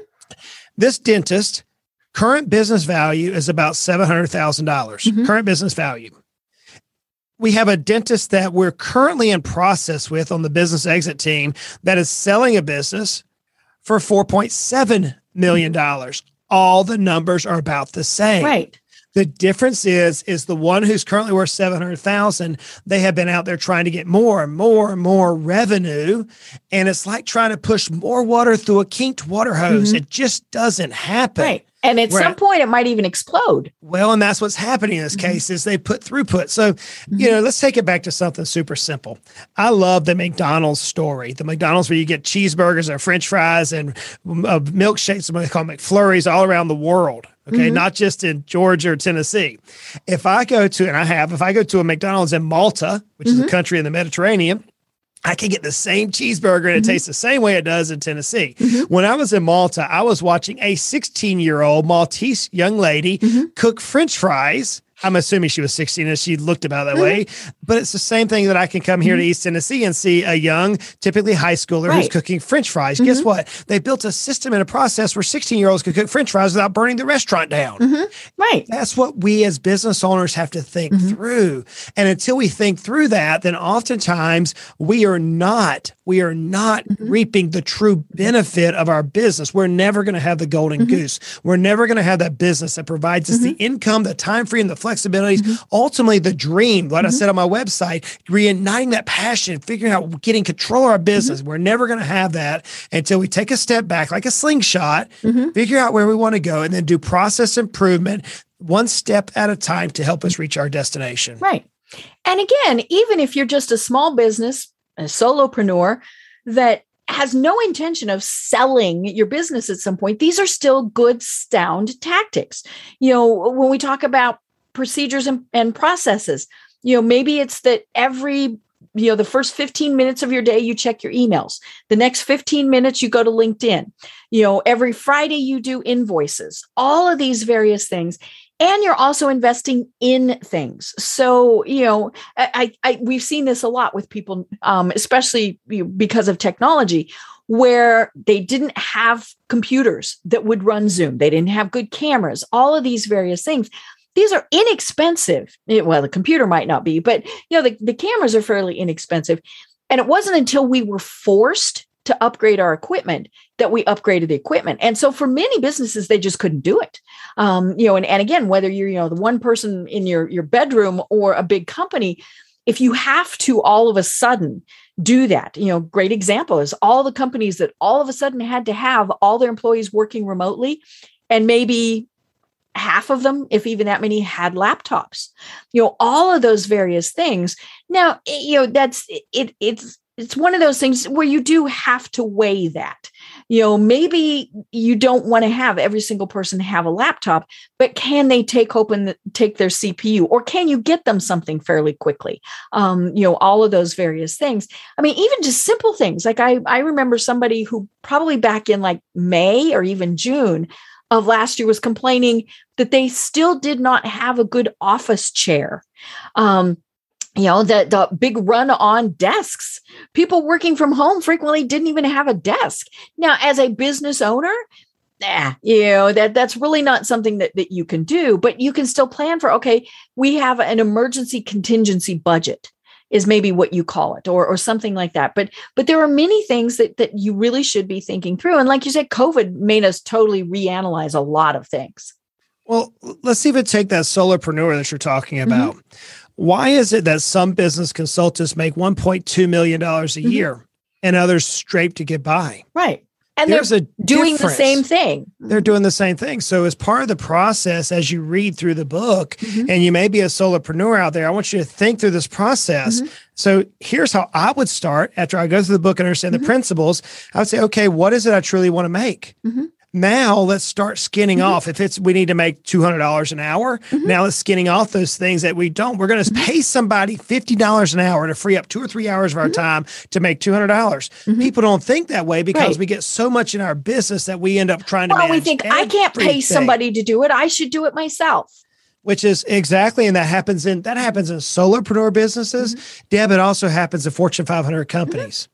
This dentist, current business value is about 700,000. dollars mm-hmm. Current business value we have a dentist that we're currently in process with on the business exit team that is selling a business for $4.7 million. All the numbers are about the same. Right. The difference is, is the one who's currently worth 700,000, they have been out there trying to get more and more and more revenue. And it's like trying to push more water through a kinked water hose. Mm-hmm. It just doesn't happen. Right. And at Where, some point, it might even explode. Well, and that's what's happening in this mm-hmm. case is they put throughput. So, mm-hmm. you know, let's take it back to something super simple. I love the McDonald's story. The McDonald's where you get cheeseburgers and French fries and uh, milkshakes, what they call McFlurries, all around the world. Okay, mm-hmm. not just in Georgia or Tennessee. If I go to, and I have, if I go to a McDonald's in Malta, which is a mm-hmm. country in the Mediterranean, I can get the same cheeseburger and it mm-hmm. tastes the same way it does in Tennessee. Mm-hmm. When I was in Malta, I was watching a 16 year old Maltese young lady mm-hmm. cook French fries I'm assuming she was 16 and she looked about that mm-hmm. way. But it's the same thing that I can come here mm-hmm. to East Tennessee and see a young, typically high schooler right. who's cooking French fries. Mm-hmm. Guess what? They built a system and a process where 16 year olds could cook French fries without burning the restaurant down. Mm-hmm. Right. That's what we as business owners have to think mm-hmm. through. And until we think through that, then oftentimes we are not we are not mm-hmm. reaping the true benefit of our business. We're never going to have the golden mm-hmm. goose. We're never going to have that business that provides us mm-hmm. the income, the time free, and the flexibilities, mm-hmm. ultimately the dream, what I mm-hmm. said on my website, reigniting that passion, figuring out getting control of our business. Mm-hmm. We're never going to have that until we take a step back like a slingshot, figure out where we want to go, and then do process improvement one step at a time to help us reach our destination. Right. And again, even if you're just a small business, a solopreneur that has no intention of selling your business at some point, these are still good, sound tactics. You know, when we talk about procedures and, and processes, you know, maybe it's that every you know the first 15 minutes of your day you check your emails. The next 15 minutes you go to linkedin. You know every friday you do invoices. All of these various things. And you're also investing in things. So you know i, I we've seen this a lot with people um, especially because of technology where they didn't have computers that would run zoom. They didn't have good cameras all of these various things these are inexpensive. Well the computer might not be but you know the, the cameras are fairly inexpensive. And it wasn't until we were forced to upgrade our equipment that we upgraded the equipment. And so for many businesses they just couldn't do it. Um, you know and, and again whether you're you know the one person in your your bedroom or a big company if you have to all of a sudden do that you know great example is all the companies that all of a sudden had to have all their employees working remotely and maybe half of them if even that many had laptops. You know all of those various things. Now you know that's it it's it's one of those things where you do have to weigh that. You know maybe you don't want to have every single person have a laptop but can they take open take their cpu or can you get them something fairly quickly? Um, you know all of those various things. I mean even just simple things like i i remember somebody who probably back in like may or even june of last year was complaining that they still did not have a good office chair. Um, you know the the big run on desks. People working from home frequently didn't even have a desk. Now as a business owner yeah, you know that that's really not something that, that you can do but you can still plan for okay we have an emergency contingency budget is maybe what you call it or or something like that but but there are many things that that you really should be thinking through and like you said covid made us totally reanalyze a lot of things Well, let's even take that solopreneur that you're talking Mm-hmm. about. Why is it that some business consultants make $1.2 million a Mm-hmm. year and others scrape to get by? Right. And There's they're a doing the same thing. They're doing the same thing. So, as part of the process, as you read through the book, Mm-hmm. and you may be a solopreneur out there, I want you to think through this process. Mm-hmm. So, here's how I would start after I go through the book and understand Mm-hmm. the principles. I would say, okay, what is it I truly want to make? Mm-hmm. Now let's start skinning off. If it's we need to make two hundred dollars an hour, Mm-hmm. now let's skinning off those things that we don't. We're going to pay somebody fifty dollars an hour to free up two or three hours of our time to make two hundred dollars. People don't think that way because Mm-hmm. Right. we get so much in our business that we end up trying to. Well, we think I can't pay somebody to do it. I should do it myself. which is exactly, and that happens in that happens in solopreneur businesses. Mm-hmm. Deb, it also happens in Fortune five hundred companies.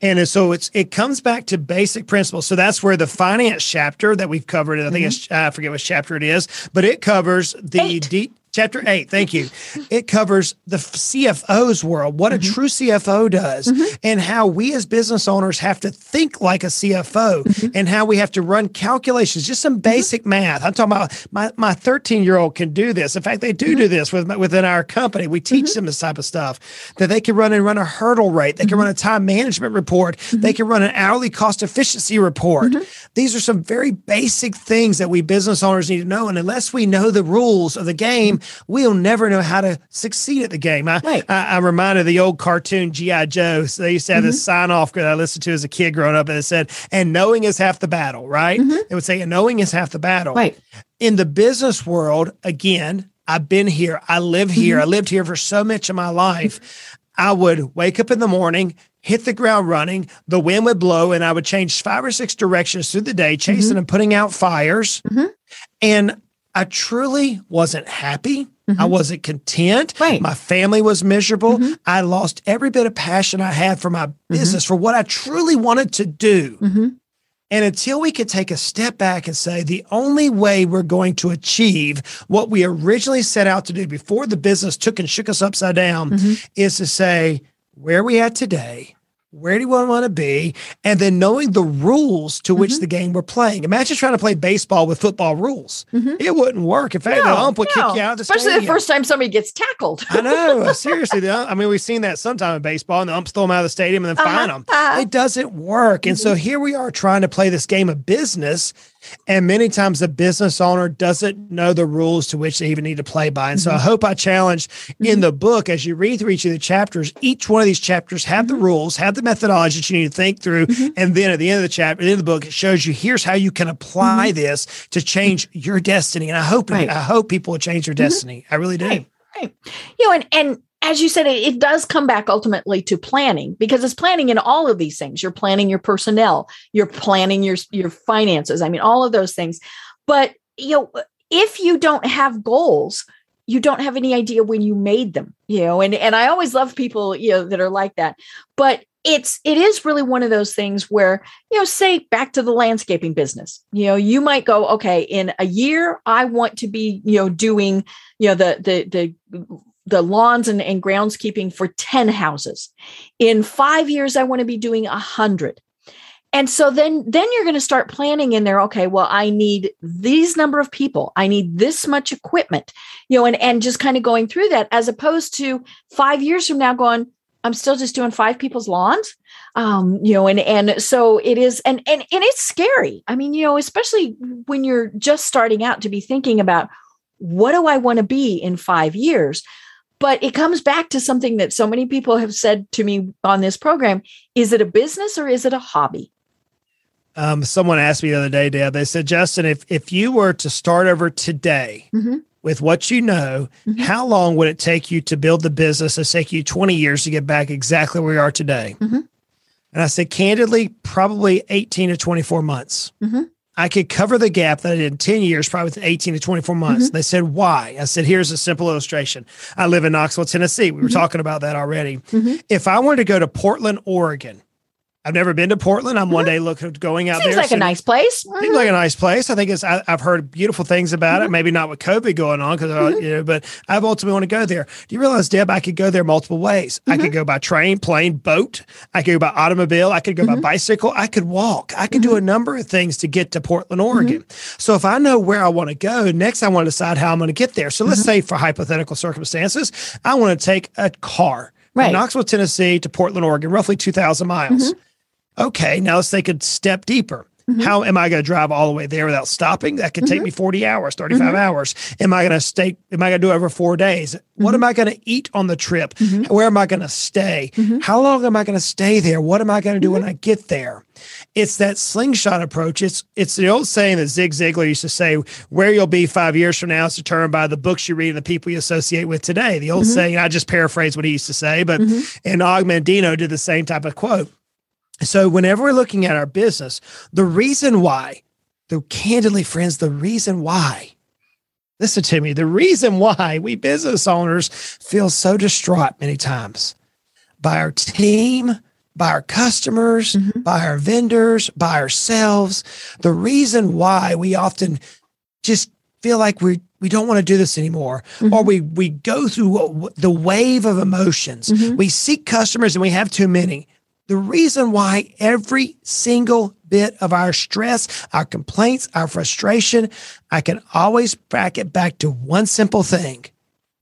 And so it's it comes back to basic principles. So that's where the finance chapter that we've covered. I think it's I forget which chapter it is, but it covers the Mm-hmm. Chapter eight. Thank you. It covers the CFO's world, what Mm-hmm. a true CFO does, and how we as business owners have to think like a CFO, Mm-hmm. and how we have to run calculations, just some basic math. I'm talking about my my 13 year old can do this. In fact, they do do Mm-hmm. this with, within our company. We teach them this type of stuff that they can run and run a hurdle rate. They can Mm-hmm. run a time management report. They can run an hourly cost efficiency report. Mm-hmm. These are some very basic things that we business owners need to know. And unless we know the rules of the game, we'll never know how to succeed at the game. I, Right. I, I'm reminded of the old cartoon G.I. Joe. So they used to have this mm-hmm. sign off that I listened to as a kid growing up, and it said, and knowing is half the battle, right? Mm-hmm. It would say, and knowing is half the battle Right. in the business world, again, I've been here. I live here. Mm-hmm. I lived here for so much of my life. I would wake up in the morning, hit the ground running, the wind would blow, and I would change five or six directions through the day, chasing and putting out fires. And I truly wasn't happy. I mm-hmm. wasn't content. Right. My family was miserable. Mm-hmm. I lost every bit of passion I had for my mm-hmm. business, for what I truly wanted to do. And until we could take a step back and say, the only way we're going to achieve what we originally set out to do before the business took and shook us upside down is to say, where are we at today? Where do we want to be? And then knowing the rules to which mm-hmm. the game we're playing. Imagine trying to play baseball with football rules. Mm-hmm. It wouldn't work. In fact, the ump would no. kick you out the Especially the first time somebody gets tackled. I know. Seriously, the, I mean, we've seen that sometime in baseball, and the umps throw them out of the stadium and then fine uh-huh. them. uh-huh. It doesn't work. And so mm-hmm. here we are trying to play this game of business, and many times the business owner doesn't know the rules to which they even need to play by. And so I mm-hmm. hope I challenge in mm-hmm. the book as you read through each of the chapters, each one of these chapters have the mm-hmm. rules, have the methodology that you need to think through, and then at the end of the chapter, at the end of the book, it shows you here's how you can apply this to change your destiny. And I hope Right. I hope people will change their destiny. I really do. Right. Right. You know, and and as you said, it, it does come back ultimately to planning because it's planning in all of these things. You're planning your personnel, you're planning your your finances. I mean, all of those things. But you know, if you don't have goals, you don't have any idea when you made them. You know, and and I always love people you know that are like that. But it's it is really one of those things where you know say back to the landscaping business you know you might go okay in a year i want to be you know doing you know the the the the lawns and, and groundskeeping for 10 houses. In five years i want to be doing a hundred. And so then then you're going to start planning in there okay well i need these number of people. I need this much equipment you know and and just kind of going through that as opposed to five years from now going i'm still just doing five people's lawns. Um you know and and so it is and and and it's scary. I mean you know especially when you're just starting out to be thinking about what do i want to be in 5 years but it comes back to something that so many people have said to me on this program is it a business or is it a hobby Um, someone asked me the other day, Deb. They said, Justin, if if you were to start over today Mhm. with what you know, Mhm. how long would it take you to build the business? It take you twenty years to get back exactly where you are today. Mhm. And I said, candidly, probably eighteen to twenty four months. I could cover the gap that I did in 10 years, probably within 18 to 24 months. Mm-hmm. They said, why? I said, here's a simple illustration. I live in Knoxville, Tennessee. We were Mm-hmm. talking about that already. If I wanted to go to Portland, Oregon, I've never been to Portland. I'm one Mhm. day looking going out Seems there. like a nice place. Seems like a mm-hmm. nice place. I think it's. I, I've heard beautiful things about it. Mm-hmm. Maybe not with COVID going on, because uh, Mhm. you know. But I've ultimately want to go there. Do you realize, Deb? I could go there multiple ways. I could mm-hmm. go by train, plane, boat. I could go by automobile. I could go by Mhm. bicycle. I could walk. I could do a number of things to get to Portland, Oregon. So if I know where I want to go, next I want to decide how I'm going to get there. So let's say, for hypothetical circumstances, I want to take a car Right. from Knoxville, Tennessee, to Portland, Oregon, roughly two thousand miles. Okay, now let's take a step deeper. Mhm. How am I going to drive all the way there without stopping? That could take Mhm. me 40 hours, 35 Mhm. hours. Am I going to stay? Am I going to do it over four days? What am I going to eat on the trip? Mhm. Where am I going to stay? Mhm. How long am I going to stay there? What am I going to do Mm-hmm. when I get there? It's that slingshot approach. It's it's the old saying that Zig Ziglar used to say, "Where you'll be five years from now is determined by the books you read and the people you associate with today." The old saying. I just paraphrase what he used to say, but and Og Mandino did the same type of quote. So whenever we're looking at our business, the reason why, the candidly, friends, the reason why, listen to me, the reason why we business owners feel so distraught many times by our team, by our customers, Mhm. by our vendors, by ourselves, the reason why we often just feel like we we don't want to do this anymore or Mhm. we we go through the wave of emotions Mhm. we seek customers and we have too many the reason why every single bit of our stress our complaints our frustration i can always back it back to one simple thing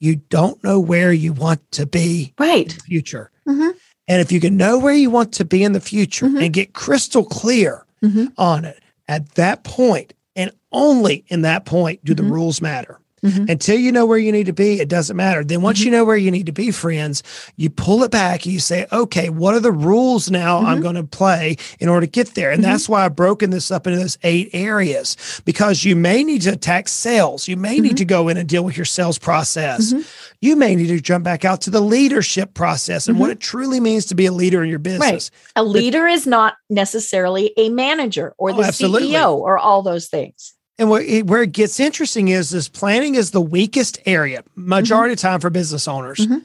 you don't know where you want to be Right. in the future Mhm. and if you can know where you want to be in the future Mhm. and get crystal clear Mhm. on it at that point and only in that point do the Mhm. rules matter Mhm. until you know where you need to be, it doesn't matter. Then once you know where you need to be, friends, you pull it back. And you say, okay, what are the rules now I'm Mhm. going to play in order to get there? And that's why I've broken this up into those eight areas because you may need to attack sales. You may need Mhm. to go in and deal with your sales process. Mhm. You may need to jump back out to the leadership process and what it truly means to be a leader in your business. A leader is not necessarily a manager or Oh, the absolutely. CEO or all those things. And where it, where it gets interesting is this planning is the weakest area, majority of time for business owners, Mhm.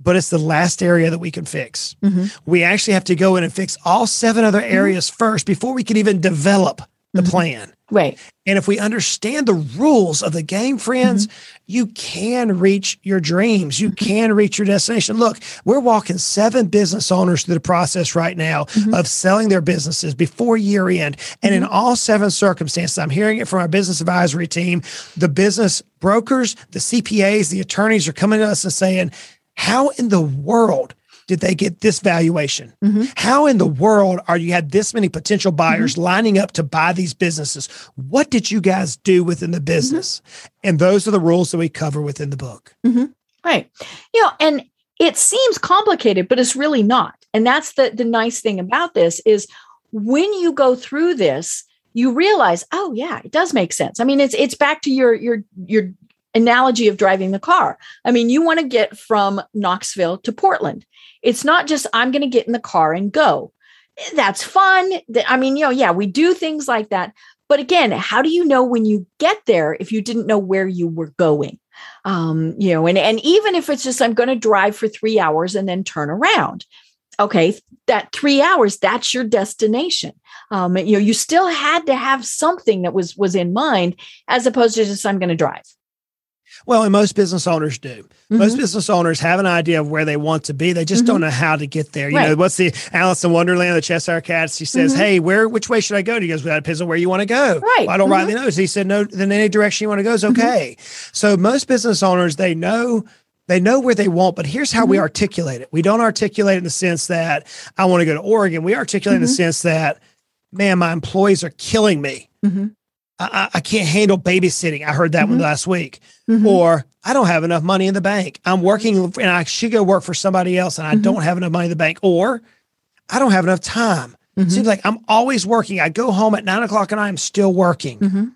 but it's the last area that we can fix. Mhm. We actually have to go in and fix all seven other areas first before we can even develop the Mhm. plan. Right. And if we understand the rules of the game, friends, mm-hmm. you can reach your dreams. You mm-hmm. can reach your destination. Look, we're walking seven business owners through the process right now Mhm. of selling their businesses before year end. And in mm-hmm. all seven circumstances, I'm hearing it from our business advisory team. The business brokers, the CPAs, the attorneys are coming to us and saying, How in the world did they get this valuation? Mhm. How in the world are you had this many potential buyers mm-hmm. lining up to buy these businesses? What did you guys do within the mm-hmm. business? And those are the rules that we cover within the book. Mm-hmm. Right. You know, and it seems complicated, but it's really not. And that's the the nice thing about this is when you go through this, you realize, oh yeah, it does make sense. I mean, it's it's back to your your your analogy of driving the car. I mean, you want to get from Knoxville to Portland. It's not just I'm going to get in the car and go. That's fun. I mean, you know, yeah, we do things like that. But again, how do you know when you get there if you didn't know where you were going? um, you know, and and even if it's just I'm going to drive for three hours and then turn around, okay, that three hours that's your destination. Um, you know, you still had to have something that was was in mind as opposed to just I'm going to drive. Well, and most business owners do. Most Mhm. business owners have an idea of where they want to be. They just don't know how to get there. You know, what's the Alice in Wonderland, the Cheshire Cat? She says, Mhm. Hey, where which way should I go? And he goes, Well, that depends on where you want to go. Right. Well, I don't rightly know. So he said, No, then any direction you want to go is Mhm. okay. So most business owners, they know they know where they want, but here's how we Mm-hmm. articulate it. We don't articulate it in the sense that I want to go to Oregon. We articulate in the Mhm. sense that, man, my employees are killing me. Mhm. I, I, I can't handle babysitting. I heard that one Mhm. last week Mhm. or I don't have enough money in the bank. I'm working and I should go work for somebody else and I Mhm. don't have enough money in the bank, or I don't have enough time. Mhm. Seems like I'm always working. I go home at nine o'clock and I'm still working, Mhm.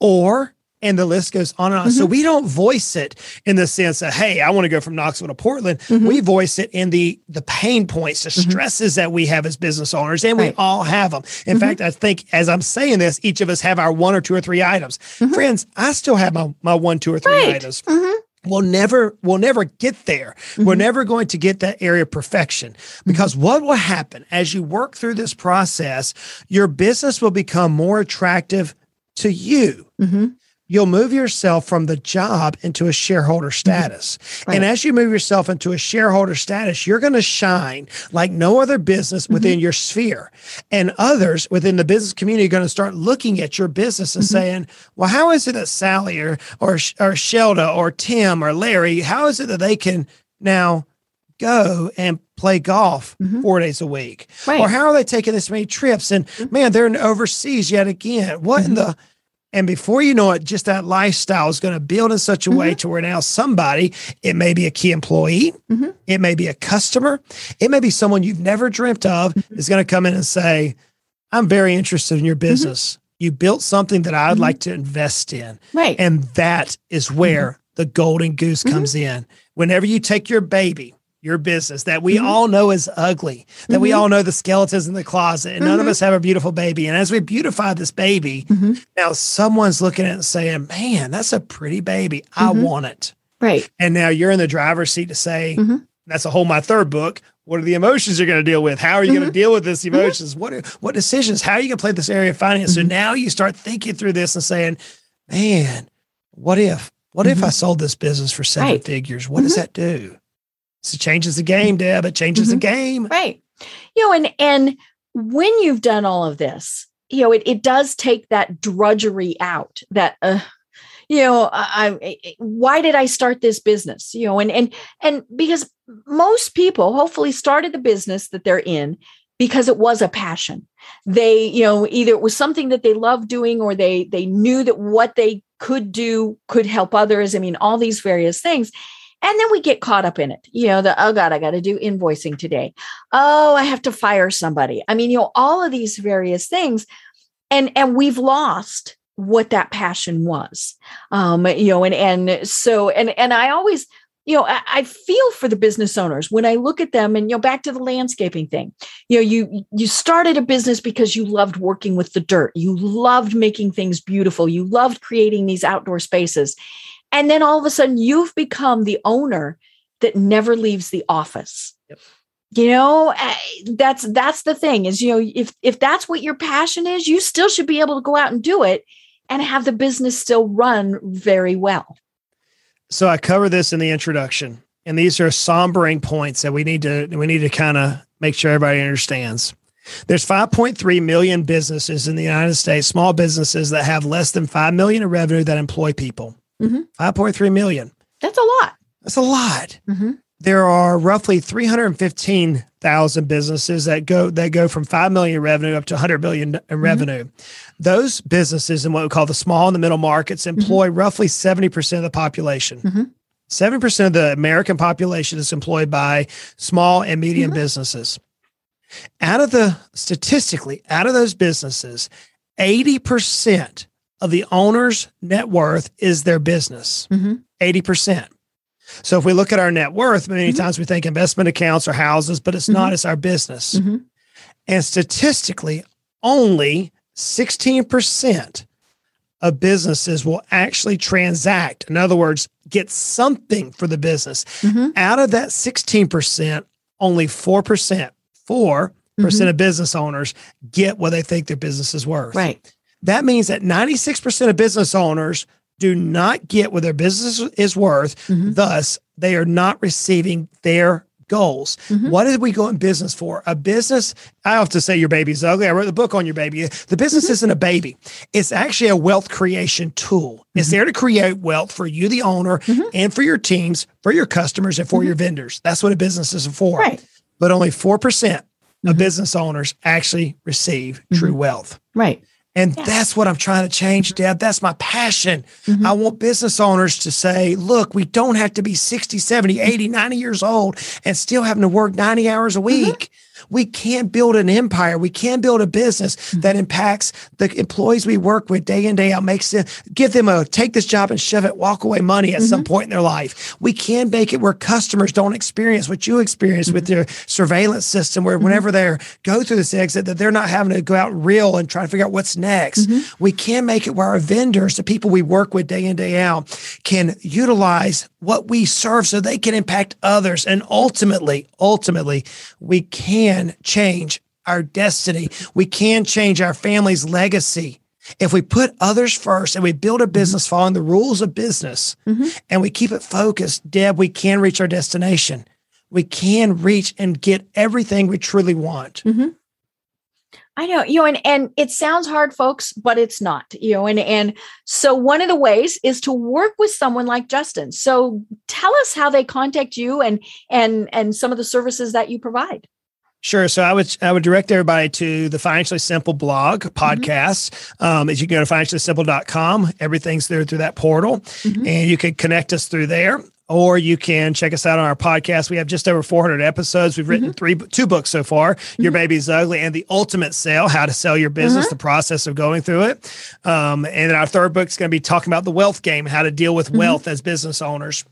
or and the list goes on and on. So Mhm. we don't voice it in the sense of, hey, I want to go from Knoxville to Portland. Mhm. We voice it in the the pain points, the Mhm. stresses that we have as business owners, and we all have them. In Mhm. fact, I think as I'm saying this, each of us have our one or two or three items. Mhm. Friends, I still have my my one, two, or three Right. items Mhm. we'll never we'll never get there mm-hmm. we're never going to get that area of perfection because mm-hmm. what will happen as you work through this process your business will become more attractive to you mm-hmm you'll move yourself from the job into a shareholder mm-hmm. status. Right. And as you move yourself into a shareholder status, you're going to shine like no other business mm-hmm. within your sphere. And others within the business community are going to start looking at your business and mm-hmm. saying, well, how is it that Sally or, or, or Shelda or Tim or Larry, how is it that they can now go and play golf mm-hmm. four days a week? Right. Or how are they taking this many trips? And mm-hmm. man, they're in overseas yet again. What in mm-hmm. the and before you know it, just that lifestyle is going to build in such a mm-hmm. way to where now somebody, it may be a key employee, mm-hmm. it may be a customer, it may be someone you've never dreamt of, mm-hmm. is going to come in and say, I'm very interested in your mm-hmm. business. You built something that I would mm-hmm. like to invest in. Right. And that is where mm-hmm. the golden goose comes in. Whenever you take your baby, your business that we mm-hmm. all know is ugly, that mm-hmm. we all know the skeletons in the closet, and mm-hmm. none of mm-hmm. us have a beautiful baby. And as we beautify this baby, mm-hmm. now someone's looking at it and saying, Man, that's a pretty baby. I mm-hmm. want it. Right. And now you're in the driver's seat to say, That's a whole my third book. What are the emotions you're going to deal with? How are you going to deal with this emotions? What are, what decisions? How are you going to play this area of finance? So now you start thinking through this and saying, Man, what if? What if I sold this business for seven right. figures? What does that do? So it changes the game, Deb. It changes mm-hmm. the game. Right. You know, and and when you've done all of this, you know, it, it does take that drudgery out, that uh, you know, I, I, why did I start this business? You know, and and and because most people hopefully started the business that they're in because it was a passion. They, you know, either it was something that they loved doing or they they knew that what they could do could help others. I mean, all these various things. And then we get caught up in it. You know, the, oh God, I got to do invoicing today. Oh, I have to fire somebody. I mean, you know, all of these various things. And, and we've lost what that passion was. Um, you know, and, and so, and, and I always, you know, I, I, feel for the business owners when I look at them and, you know, back to the landscaping thing, you know, you, you started a business because you loved working with the dirt. You loved making things beautiful. You loved creating these outdoor spaces. And then all of a sudden you've become the owner that never leaves the office. Yep. You know, eh, that's that's the thing is, you know, if if that's what your passion is, you still should be able to go out and do it and have the business still run very well. So I cover this in the introduction, and these are sombering points that we need to we need to kind of make sure everybody understands. There's 5.3 million businesses in the United States, small businesses that have less than 5 million in revenue that employ people. Mm-hmm. 5.3 million. That's a lot. That's a lot. Mm-hmm. There are roughly 315,000 businesses that go that go from 5 million revenue up to 100 billion in mm-hmm. revenue. Mm-hmm. Those businesses in what we call the small and the middle markets mm-hmm. employ roughly 70% of the population. 70% mm-hmm. of the American population is employed by small and medium businesses. Out of the statistically, out of those businesses, 80% of the owner's net worth is their business, mm-hmm. 80%. So if we look at our net worth, many mm-hmm. times we think investment accounts or houses, but it's mm-hmm. not, it's our business. Mm-hmm. And statistically, only 16% of businesses will actually transact. In other words, get something for the business. Mm-hmm. Out of that 16%, only 4%, 4% mm-hmm. of business owners get what they think their business is worth. Right. That means that 96% of business owners do not get what their business is worth. Mm-hmm. Thus, they are not receiving their goals. Mm-hmm. What did we go in business for? A business, I often say your baby's ugly. I wrote the book on your baby. The business mm-hmm. isn't a baby, it's actually a wealth creation tool. It's mm-hmm. there to create wealth for you, the owner, mm-hmm. and for your teams, for your customers, and for your mm-hmm. vendors. That's what a business is for. Right. But only 4% of business owners actually receive true wealth. Right. And yeah. that's what I'm trying to change, Deb. That's my passion. Mm-hmm. I want business owners to say, look, we don't have to be 60, 70, 80, 90 years old and still having to work 90 hours a mm-hmm. week. Mm-hmm. We can't build an empire. We can build a business mm-hmm. that impacts the employees we work with day in, day out, makes them give them a take this job and shove it, walk away money at mm-hmm. some point in their life. We can make it where customers don't experience what you experience with mm-hmm. their surveillance system, where mm-hmm. whenever they go through this exit, that they're not having to go out real and try to figure out what's next. Mm-hmm. We can make it where our vendors, the people we work with day in, day out, can utilize what we serve so they can impact others. And ultimately, ultimately, we can change our destiny. We can change our family's legacy. If we put others first and we build a mm-hmm. business mm-hmm. following the rules of business mm-hmm. and we keep it focused, Deb, we can reach our destination. We can reach and get everything we truly want. Mm-hmm. I know, you know, and, and it sounds hard, folks, but it's not, you know, and, and so one of the ways is to work with someone like Justin. So tell us how they contact you and, and, and some of the services that you provide. Sure. So I would I would direct everybody to the Financially Simple blog mm-hmm. podcast. Mm-hmm. Um, as you can go to financiallysimple.com, everything's there through that portal, mm-hmm. and you can connect us through there or you can check us out on our podcast. We have just over 400 episodes. We've written mm-hmm. three, two books so far: mm-hmm. "Your Baby's Ugly" and "The Ultimate Sale: How to Sell Your Business." Mm-hmm. The process of going through it, um, and then our third book is going to be talking about the wealth game, how to deal with mm-hmm. wealth as business owners.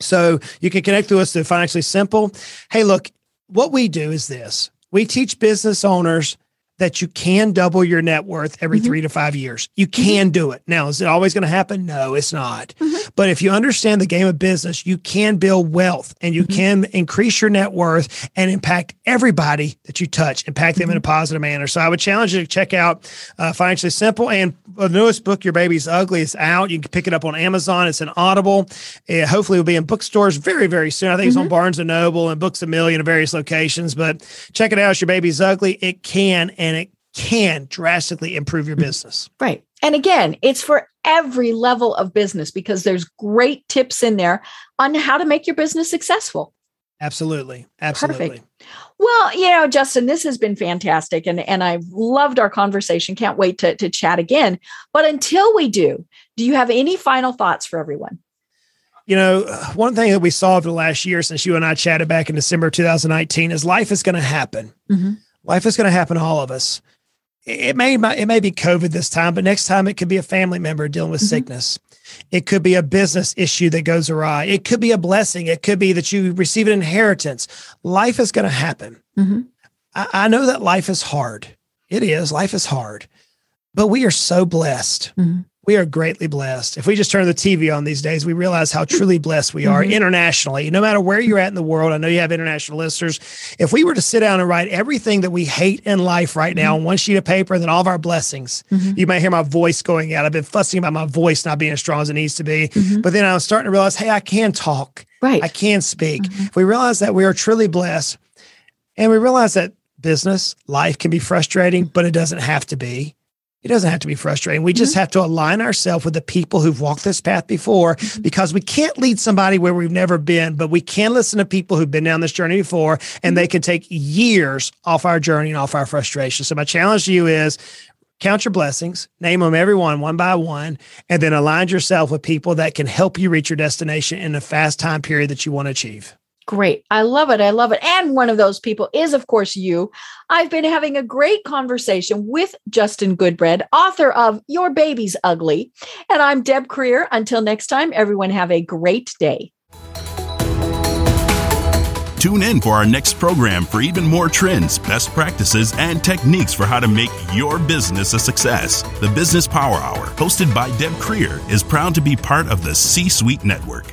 So you can connect to us to Financially Simple. Hey, look, what we do is this: we teach business owners that you can double your net worth every mm-hmm. three to five years. You mm-hmm. can mm-hmm. do it. Now, is it always going to happen? No, it's not. Mm-hmm. But if you understand the game of business, you can build wealth and you mm-hmm. can increase your net worth and impact everybody that you touch, impact them in a mm-hmm. positive manner. So I would challenge you to check out uh, Financially Simple and the newest book, Your Baby's Ugly, is out. You can pick it up on Amazon. It's an Audible. Uh, hopefully, it'll be in bookstores very, very soon. I think it's on Barnes and Noble and Books a Million at various locations. But check it out. Your Baby's Ugly. It can and and it can drastically improve your business. Right. And again, it's for every level of business because there's great tips in there on how to make your business successful. Absolutely. Absolutely. Perfect. Well, you know, Justin, this has been fantastic and, and I've loved our conversation. Can't wait to, to chat again. But until we do, do you have any final thoughts for everyone? You know, one thing that we saw over the last year since you and I chatted back in December 2019 is life is going to happen. Mm-hmm. Life is going to happen to all of us. It may it may be COVID this time, but next time it could be a family member dealing with mm-hmm. sickness. It could be a business issue that goes awry. It could be a blessing. It could be that you receive an inheritance. Life is going to happen. Mm-hmm. I, I, know that life is hard. It is. Life is hard, but we are so blessed. Mm-hmm we are greatly blessed. If we just turn the TV on these days, we realize how truly blessed we are mm-hmm. internationally. No matter where you're at in the world, I know you have international listeners. If we were to sit down and write everything that we hate in life right now mm-hmm. on one sheet of paper, and then all of our blessings, mm-hmm. you might hear my voice going out. I've been fussing about my voice not being as strong as it needs to be. Mm-hmm. But then I was starting to realize, hey, I can talk. Right. I can speak. If mm-hmm. we realize that we are truly blessed and we realize that business, life can be frustrating, but it doesn't have to be. It doesn't have to be frustrating. We just mm-hmm. have to align ourselves with the people who've walked this path before mm-hmm. because we can't lead somebody where we've never been, but we can listen to people who've been down this journey before and they mm-hmm. can take years off our journey and off our frustration. So my challenge to you is count your blessings, name them everyone one by one, and then align yourself with people that can help you reach your destination in a fast time period that you want to achieve. Great. I love it. I love it. And one of those people is, of course, you. I've been having a great conversation with Justin Goodbread, author of Your Baby's Ugly. And I'm Deb Krier. Until next time, everyone have a great day. Tune in for our next program for even more trends, best practices, and techniques for how to make your business a success. The Business Power Hour, hosted by Deb Krier, is proud to be part of the C Suite Network.